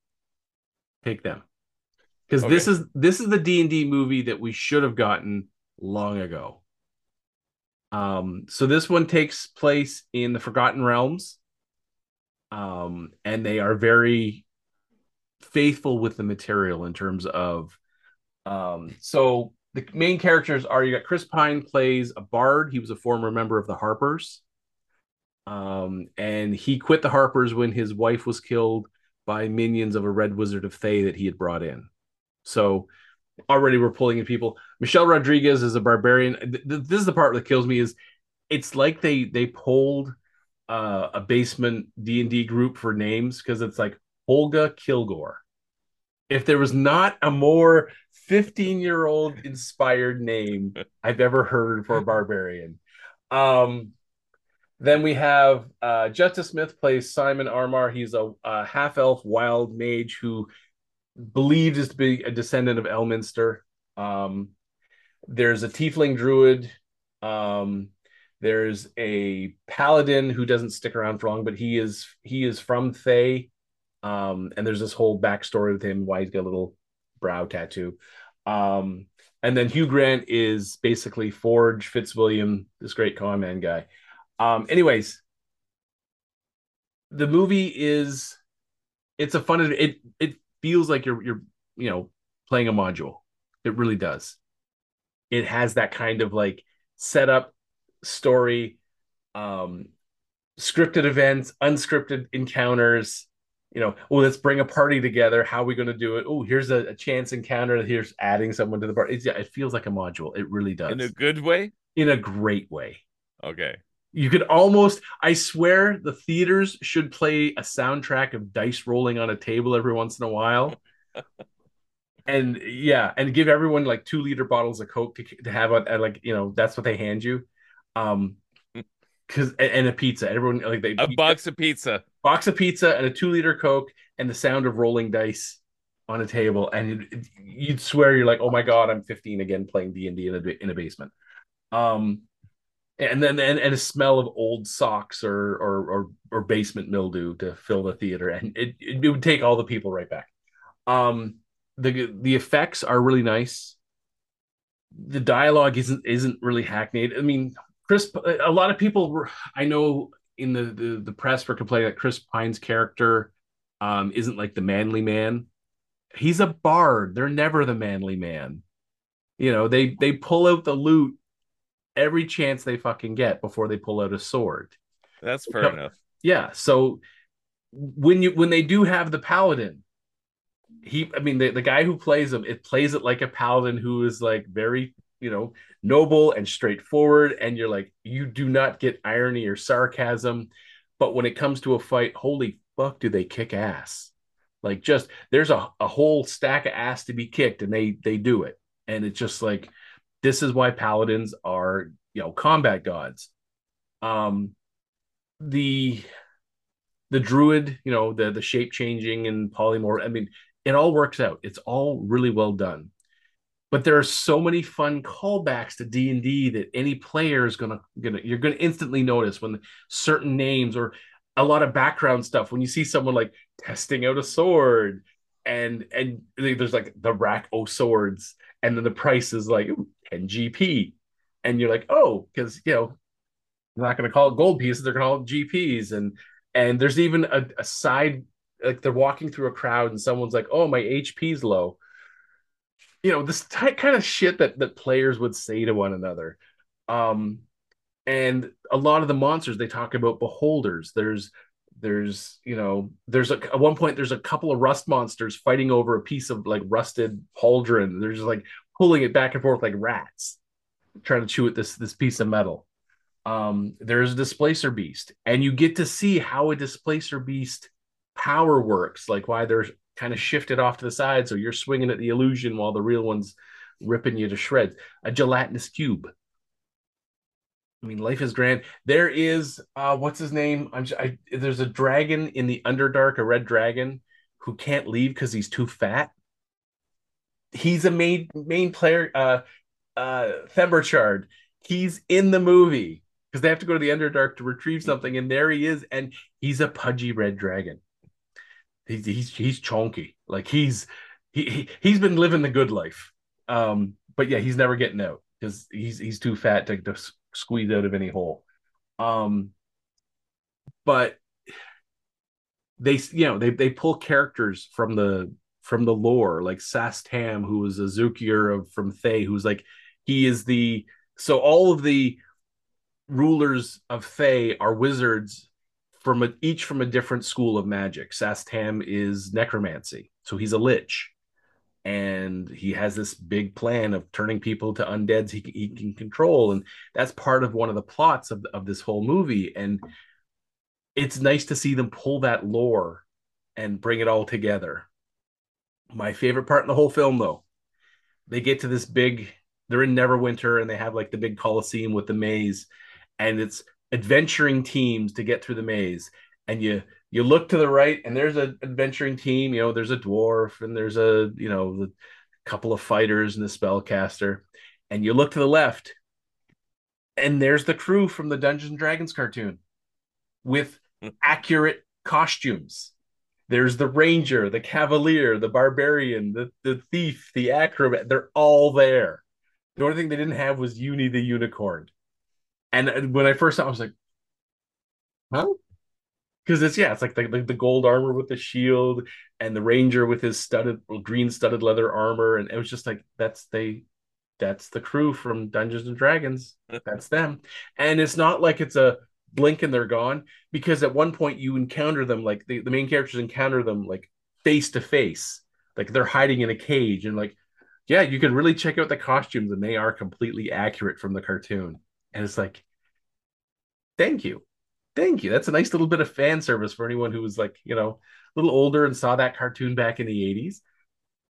take them. Cuz this is this is the D&D movie that we should have gotten long ago. Um so this one takes place in the Forgotten Realms. Um and they are very faithful with the material in terms of um so the main characters are you got Chris Pine plays a bard. He was a former member of the Harpers. Um, and he quit the Harpers when his wife was killed by minions of a red wizard of Thay that he had brought in. So already we're pulling in people. Michelle Rodriguez is a barbarian. Th- th- This is the part that kills me is it's like they they pulled uh, a basement D and D group for names because it's like Olga Kilgore. If there was not a more 15 year old inspired name I've ever heard for a barbarian. Um, then we have uh, Justice Smith plays Simon Aumar. He's a, a half elf wild mage who believed is to be a descendant of Elminster. Um, there's a tiefling druid. Um, there's a paladin who doesn't stick around for long, but he is he is from Thay. Um, and there's this whole backstory with him, why he's got a little brow tattoo. Um, and then Hugh Grant is basically Forge Fitzwilliam, this great con man guy. Um, anyways, the movie is it's a fun it it feels like you're you're you know playing a module. It really does. It has that kind of like setup story, um, scripted events, unscripted encounters. You know, oh, let's bring a party together. How are we going to do it? Oh, here's a, a chance encounter. Here's adding someone to the party. It's, yeah, it feels like a module. It really does. In a good way? in a great way. Okay. You could almost, I swear, the theaters should play a soundtrack of dice rolling on a table every once in a while. and yeah, and give everyone like two liter bottles of Coke to, to have on, and like, you know, that's what they hand you. Um, because and, a pizza. Everyone like they A box of pizza. box of pizza and a two liter Coke and the sound of rolling dice on a table, and it, you'd swear you're like, oh my god, I'm 15 again playing D and D in a in a basement. Um, and then and, and a smell of old socks or or or, or basement mildew to fill the theater, and it, it it would take all the people right back. Um, the the effects are really nice. The dialogue isn't isn't really hackneyed. I mean, Chris, a lot of people were, I know in the, the the press were complaining that Chris Pine's character um isn't like the manly man. He's a bard. They're never the manly man. You know, they they pull out the loot every chance they fucking get before they pull out a sword. That's fair No. enough. Yeah, so when you when they do have the paladin, he I mean the, the guy who plays him, it plays it like a paladin who is like very, you know, noble and straightforward and you're like you do not get irony or sarcasm, but when it comes to a fight, holy fuck do they kick ass. Like just there's a, a whole stack of ass to be kicked and they they do it. And it's just like this is why paladins are, you know, combat gods. Um the the druid, you know, the the shape changing and polymorph. I mean, it all works out. It's all really well done. But there are so many fun callbacks to d&d that any player is gonna gonna you're gonna instantly notice when certain names or a lot of background stuff when you see someone like testing out a sword and and there's like the rack o swords and then the price is like 10 gp and you're like oh because you know they're not going to call it gold pieces they're going to call it gps and and there's even a, a side like they're walking through a crowd and someone's like oh my hp's low you know this type, kind of shit that that players would say to one another. Um and a lot of the monsters they talk about beholders. There's there's you know there's a at one point there's a couple of rust monsters fighting over a piece of like rusted pauldron. They're just like pulling it back and forth like rats trying to chew at this this piece of metal. Um there's a displacer beast and you get to see how a displacer beast power works like why they're kind of shifted off to the side so you're swinging at the illusion while the real one's ripping you to shreds a gelatinous cube I mean, life is grand. There is uh what's his name? I'm I, there's a dragon in the Underdark, a red dragon who can't leave because he's too fat. He's a main main player. Uh, uh, Themberchaud. He's in the movie because they have to go to the Underdark to retrieve something, and there he is, and he's a pudgy red dragon. He's he's he's chonky, like he's he, he he's been living the good life. Um, but yeah, he's never getting out because he's he's too fat to, to squeeze out of any hole. Um, but they you know they they pull characters from the from the lore like Szass Tam who was a of from Thay who's like he is the so all of the rulers of Thay are wizards from a, each from a different school of magic. Szass Tam is necromancy, so he's a lich. And he has this big plan of turning people to undeads he, he can control. And that's part of one of the plots of, of this whole movie. And it's nice to see them pull that lore and bring it all together. My favorite part in the whole film though they get to this big they're in neverwinter and they have like the big coliseum with the maze. And it's adventuring teams to get through the maze. And you you look to the right and there's an adventuring team you know there's a dwarf and there's a you know the couple of fighters and the spellcaster. And you look to the left and there's the crew from the dungeons and dragons cartoon with hmm. accurate costumes. There's the ranger the cavalier the barbarian the, the thief the acrobat. They're all there. The only thing they didn't have was uni the unicorn and uh, when i first saw it, i was like huh? Because it's yeah, it's like the, the, the gold armor with the shield and the ranger with his studded green studded leather armor, and it was just like that's they that's the crew from Dungeons and Dragons. Mm-hmm. That's them, and it's not like it's a blink and they're gone because at one point you encounter them like the, the main characters encounter them like face to face. Like they're hiding in a cage. And like yeah you can really check out the costumes and they are completely accurate from the cartoon and it's like thank you Thank you. That's a nice little bit of fan service for anyone who was like, you know, a little older and saw that cartoon back in the 80s.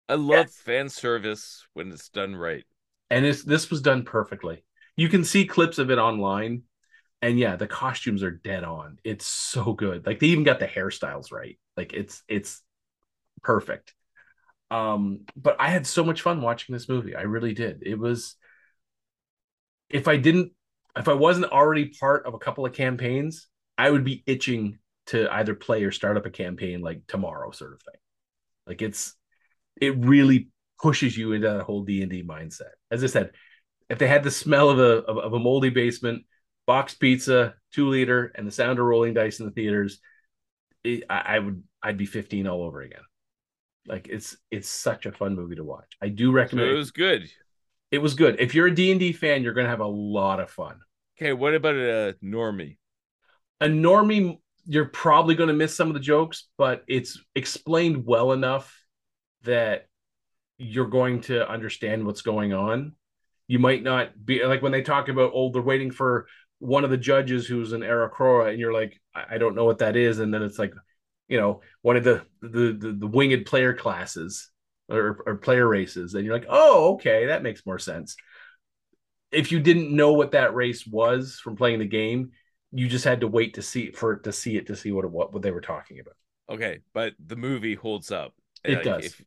I love yes. fan service when it's done right. And it's, this was done perfectly. You can see clips of it online. And yeah, the costumes are dead on. It's so good. Like they even got the hairstyles right. Like it's it's perfect. Um, but I had so much fun watching this movie. I really did. It was if I didn't if I wasn't already part of a couple of campaigns, I would be itching to either play or start up a campaign like tomorrow, sort of thing. Like it's it really pushes you into that whole D and D mindset. As I said, if they had the smell of a of, of a moldy basement, box pizza, two liter, and the sound of rolling dice in the theaters, it, I, I would I'd be 15 all over again. Like it's it's such a fun movie to watch. I do recommend. So it was good it was good. If you're a D&D fan, you're going to have a lot of fun. Okay, what about a normie? A normie, you're probably going to miss some of the jokes, but it's explained well enough that you're going to understand what's going on. You might not be like when they talk about, oh, they're waiting for one of the judges who's an Aarakocra, and you're like, I don't know what that is. And then it's like, you know, one of the the the, the winged player classes or, or player races, and you're like, oh, okay, that makes more sense. If you didn't know what that race was from playing the game, you just had to wait to see for to see it to see what what, what they were talking about. Okay, but the movie holds up. It like, does. If,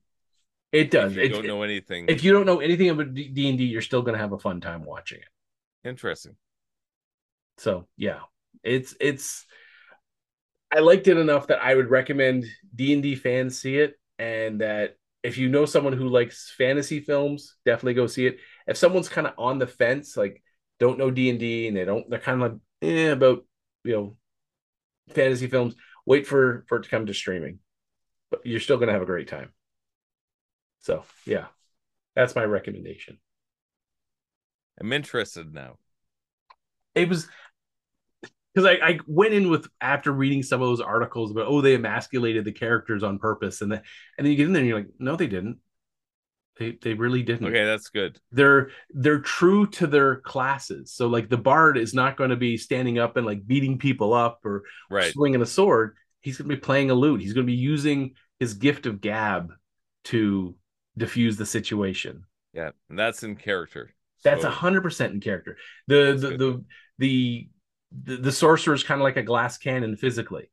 It does. If you It- don't know anything. if you don't know anything about D and D, you're still going to have a fun time watching it. Interesting. So yeah, it's it's. I liked it enough that I would recommend D and D fans see it, and that if you know someone who likes fantasy films, definitely go see it. If someone's kind of on the fence, like don't know D and D, and they don't, they're kind of like eh, about you know fantasy films, wait for for it to come to streaming, but you're still gonna have a great time. So yeah, that's my recommendation. I'm interested now. it was because I, I went in with after reading some of those articles about oh they emasculated the characters on purpose and then and then you get in there and you're like no they didn't they they really didn't Okay, that's good. they're they're true to their classes so like the bard is not going to be standing up and like beating people up or Right. swinging a sword he's going to be playing a lute he's going to be using his gift of gab to diffuse the situation Yeah, and that's in character. that's a hundred percent in character. The That's the, good. the the the the sorcerer is kind of like a glass cannon physically.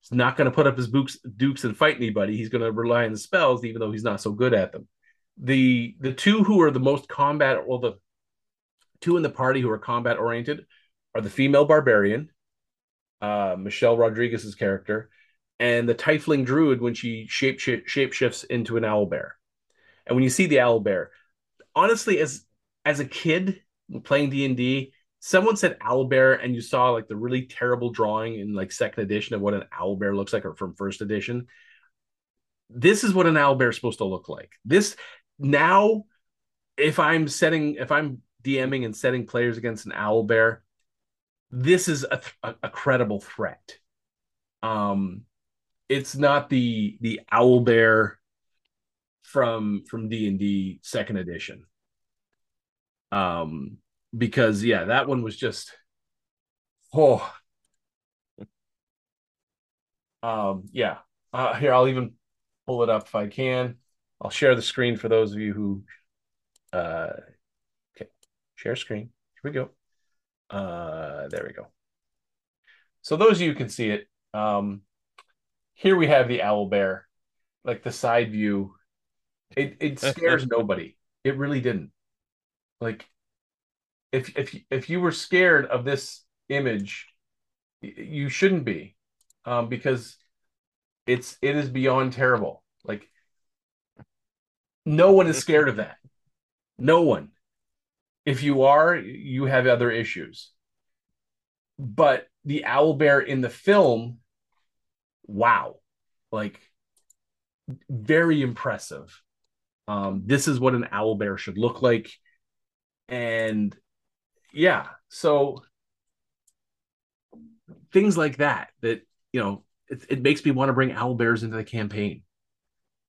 He's not going to put up his books, dukes and fight anybody. He's going to rely on the spells, even though he's not so good at them. The the two who are the most combat, well, the two in the party who are combat oriented are the female barbarian, uh, Michelle Rodriguez's character, and the Tiefling druid when she shape shifts into an owl bear. And when you see the owl bear, honestly, as as a kid playing D and D, someone said owl bear, and you saw like the really terrible drawing in like second edition of what an owl bear looks like, or from first edition. This is what an owl bear is supposed to look like. This now, if I'm setting, if I'm DMing and setting players against an owl bear, this is a, a, a credible threat. Um, it's not the the owl bear from from D and D second edition. Um, because yeah, that one was just oh. Um, yeah. Uh, here I'll even pull it up if I can. I'll share the screen for those of you who uh okay, share screen. Here we go. Uh there we go. So those of you can see it, um here we have the owl bear, like the side view. It it scares nobody. It really didn't. Like if if if you were scared of this image, you shouldn't be, um, because it's it is beyond terrible. Like no one is scared of that. No one. If you are, you have other issues. But the owl bear in the film, wow, like very impressive. Um, this is what an owl bear should look like. And yeah, so things like that, that, you know, it, it makes me want to bring owl bears into the campaign.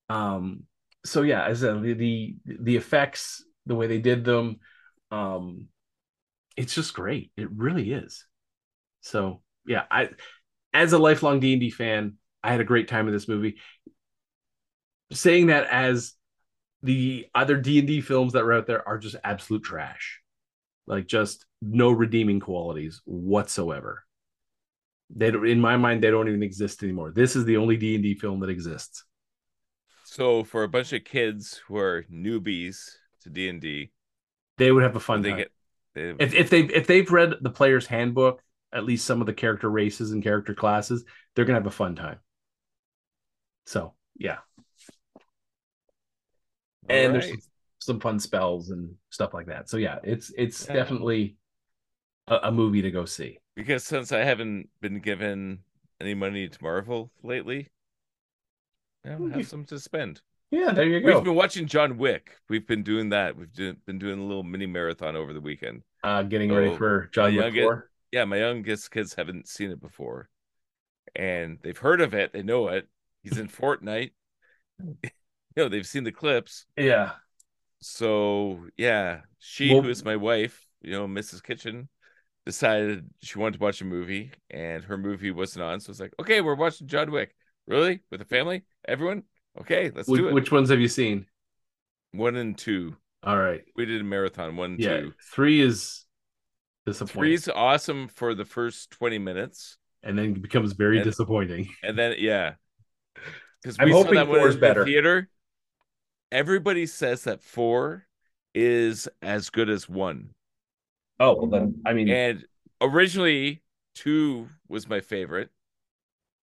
Um, so yeah, as I said, the, the effects, the way they did them, um, it's just great. It really is. So yeah, I as a lifelong D and D fan, I had a great time in this movie. Saying that as the other D and D films that were out there are just absolute trash, like just no redeeming qualities whatsoever. They don't, in my mind, they don't even exist anymore. This is the only D and D film that exists. So for a bunch of kids who are newbies to D and D, They would have a fun they time. get they, if if they if they've read the player's handbook, at least some of the character races and character classes, they're gonna have a fun time. So yeah, and there's Alright. Some, some fun spells and stuff like that. So yeah, it's it's Yeah. definitely a, a movie to go see. because since I haven't been given any money to Marvel lately, I You- have some to spend. Yeah, there you go. We've been watching John Wick. We've been doing that. We've do, been doing a little mini marathon over the weekend. Uh, getting ready Oh, for John Wick get- four. Yeah, my youngest kids haven't seen it before, and they've heard of it. They know it. He's in Fortnite. you know, they've seen the clips. Yeah, So yeah, she Well- who is my wife, you know, Mrs. Kitchen, decided she wanted to watch a movie, and her movie wasn't on. So it's like, okay, we're watching John Wick. Really, with the family, everyone? Okay, let's which, do it. which ones have you seen? One and two. All right, We did a marathon. One, yeah, two. three is disappointing, Three's awesome for the first twenty minutes, and then it becomes very And- disappointing. and then yeah, because I'm hoping that one four is in better. the theater. Everybody says that four is as good as one. Oh well, then I mean, And originally two was my favorite.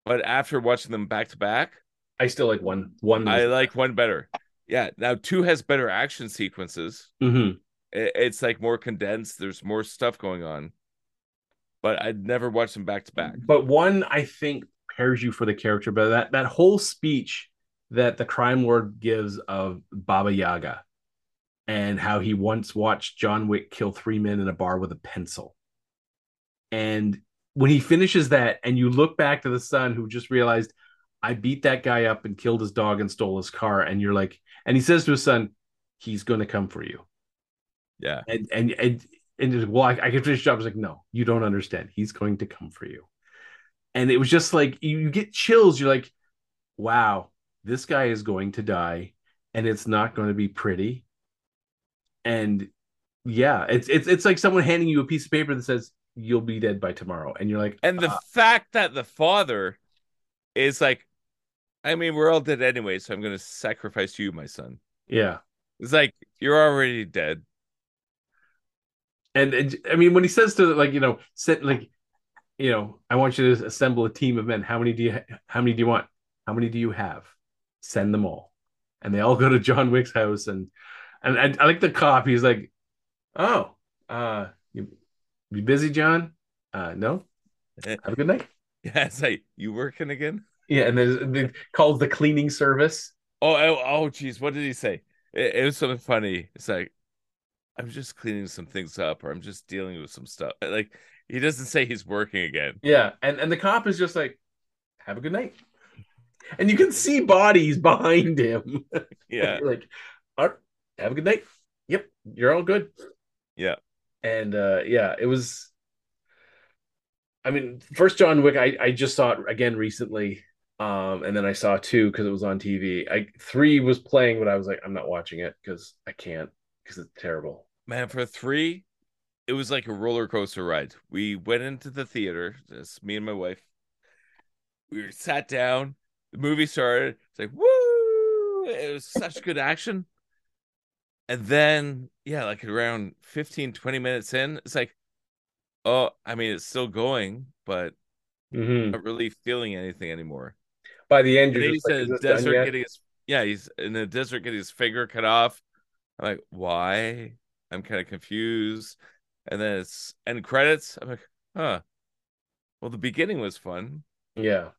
But after watching them back to back, I still like one. One. I like one better. Yeah, now two has better action sequences. Mhm. I- It's like more condensed. There's more stuff going on. But I'd never watched them back to back. But one, I think, prepares you for the character. But that that whole speech that the crime lord gives of Baba Yaga, and how he once watched John Wick kill three men in a bar with a pencil, and when he finishes that, and you look back to the son who just realized, I beat that guy up and killed his dog and stole his car, and you're like, and he says to his son, he's going to come for you Yeah. and and and and just, well, I, I can finish the job. I was like, no, you don't understand. He's going to come for you. And it was just like you, you get chills. You're like, wow, this guy is going to die, and it's not going to be pretty. And yeah, it's it's it's like someone handing you a piece of paper that says you'll be dead by tomorrow, and you're like, And the "Ah." fact that the father is like, I mean, we're all dead anyway, so I'm going to sacrifice you, my son. yeah. It's like, you're already dead. And, and I mean, when he says to like you know, sit like, you know, I want you to assemble a team of men. How many do you how many do you want? How many do you have? Send them all, and they all go to John Wick's house. And and I, I like the cop. He's like, oh, uh, you you busy, John? Uh, no. Have a good night. Yeah, it's like, you working again? Yeah, and then they calls the cleaning service. Oh, oh, oh, geez, what did he say? It, it was something funny. It's like, I'm just cleaning some things up, or I'm just dealing with some stuff. Like, he doesn't say he's working again. Yeah, and and the cop is just like, have a good night. And you can see bodies behind him. Yeah, like, all right, have a good night. Yep, you're all good. yeah. And uh yeah, it was I mean, first John Wick, I, I just saw it again recently. Um, and then I saw two because it was on TV. I three was playing, but I was like, I'm not watching it because I can't because it's terrible. Man, for three, it was like a roller coaster ride. We went into the theater, just me and my wife. We sat down. The movie started. It's like woo! It was such good action. And then, yeah, like around 15, 20 minutes in, it's like, oh, I mean, it's still going, but Mhm. not really feeling anything anymore. By the end, you're just he's like, in the desert getting his yeah, he's in the desert getting his finger cut off. I'm like, why? I'm kind of confused. And then it's end credits. I'm like, huh. Well, the beginning was fun, Yeah.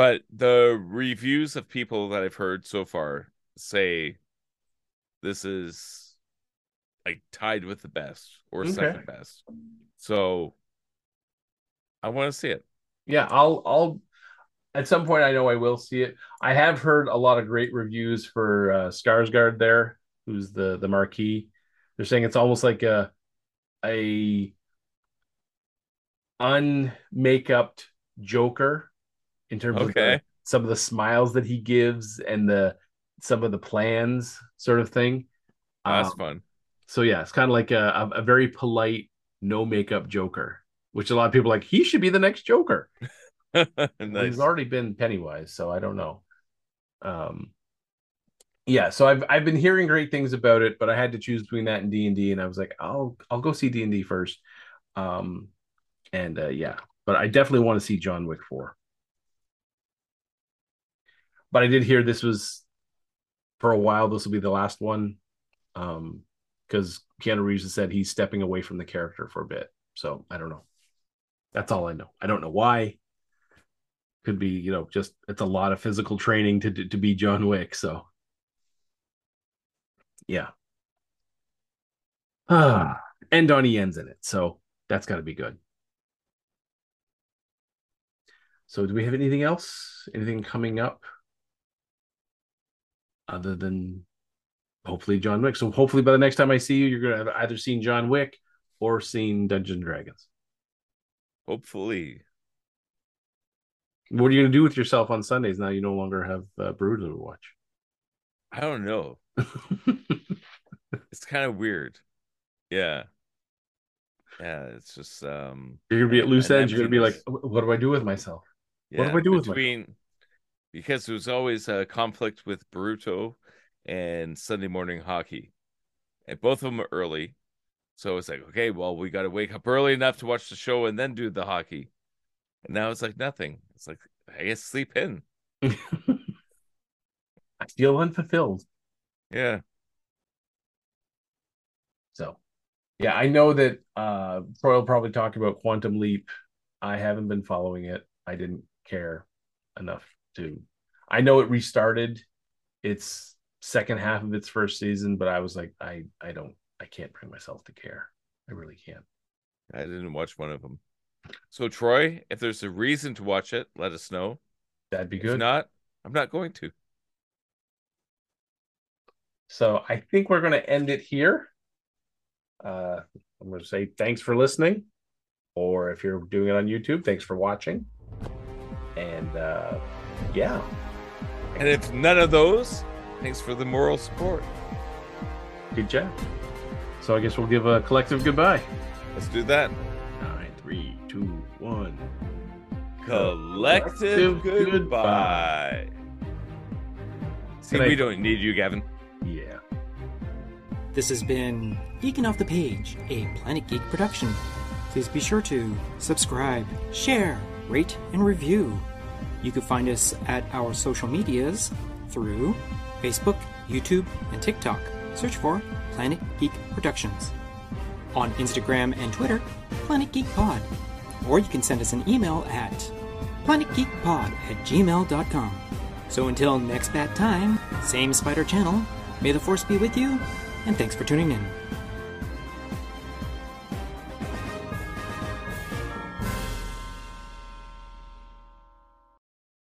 But the reviews of people that I've heard so far say this is like tied with the best or Okay. second best. So I want to see it. Yeah, I'll I'll at some point I know I will see it. I have heard a lot of great reviews for uh Skarsgård there, who's the the marquee. They're saying it's almost like a a unmakeup Joker in terms of the, some of the smiles that he gives and the some of the plans sort of thing. That's Um, fun. so yeah, it's kind of like a, a, very polite, no makeup Joker, which a lot of people are like he should be the next Joker. Well, nice. He's already been Pennywise, so I don't know. Um, yeah, so I've I've been hearing great things about it, but I had to choose between that and D and D, and I was like, I'll I'll go see D and D first. Um, and uh, yeah, but I definitely want to see John Wick four. But I did hear this was for a while. This will be the last one, um, because Keanu Reeves has said he's stepping away from the character for a bit. So I don't know. That's all I know. I don't know why could be you know just it's a lot of physical training to to be John Wick so yeah ah and Donnie Yen's in it so that's got to be good so do we have anything else anything coming up other than hopefully John Wick so hopefully by the next time I see you you're gonna have either seen John Wick or seen Dungeons and Dragons Hopefully. what are you gonna do with yourself on Sundays now you no longer have uh, Boruto to watch I don't know. It's kind of weird. Yeah. Yeah, it's just um You're gonna be at loose ends. You're gonna be like, what do I do with myself? What do I do with myself? Because there was always a conflict with Boruto and Sunday morning hockey, and both of them are early. So it's like, okay, well, we got to wake up early enough to watch the show and then do the hockey. And now it's like nothing. It's like I guess sleep in. I feel unfulfilled. Yeah. So, yeah, I know that uh Troy will probably talk about Quantum Leap. I haven't been following it. I didn't care enough to. I know it restarted its second half of its first season, but I was like, I I don't, I can't bring myself to care. I really can't. I didn't watch one of them. So Troy, if there's a reason to watch it, let us know. That'd be good. If not, I'm not going to. So I think we're going to end it here. Uh, I'm going to say thanks for listening, or if you're doing it on YouTube, thanks for watching. And uh, yeah, And if none of those, thanks for the moral support. good job. So I guess we'll give a collective goodbye. Let's do that. Nine, three, two, one. Collective Collective goodbye. See, Good night. we don't need you, Gavin. Yeah. This has been Geeking Off the Page, a Planet Geek production. Please be sure to subscribe, share, rate, and review. You can find us at our social medias through Facebook, YouTube, and TikTok. Search for Planet Geek Productions. On Instagram and Twitter, Planet Geek Pod. Or you can send us an email at planetgeekpod at gmail.com. So until next bad time, same spider channel, may the force be with you, and thanks for tuning in.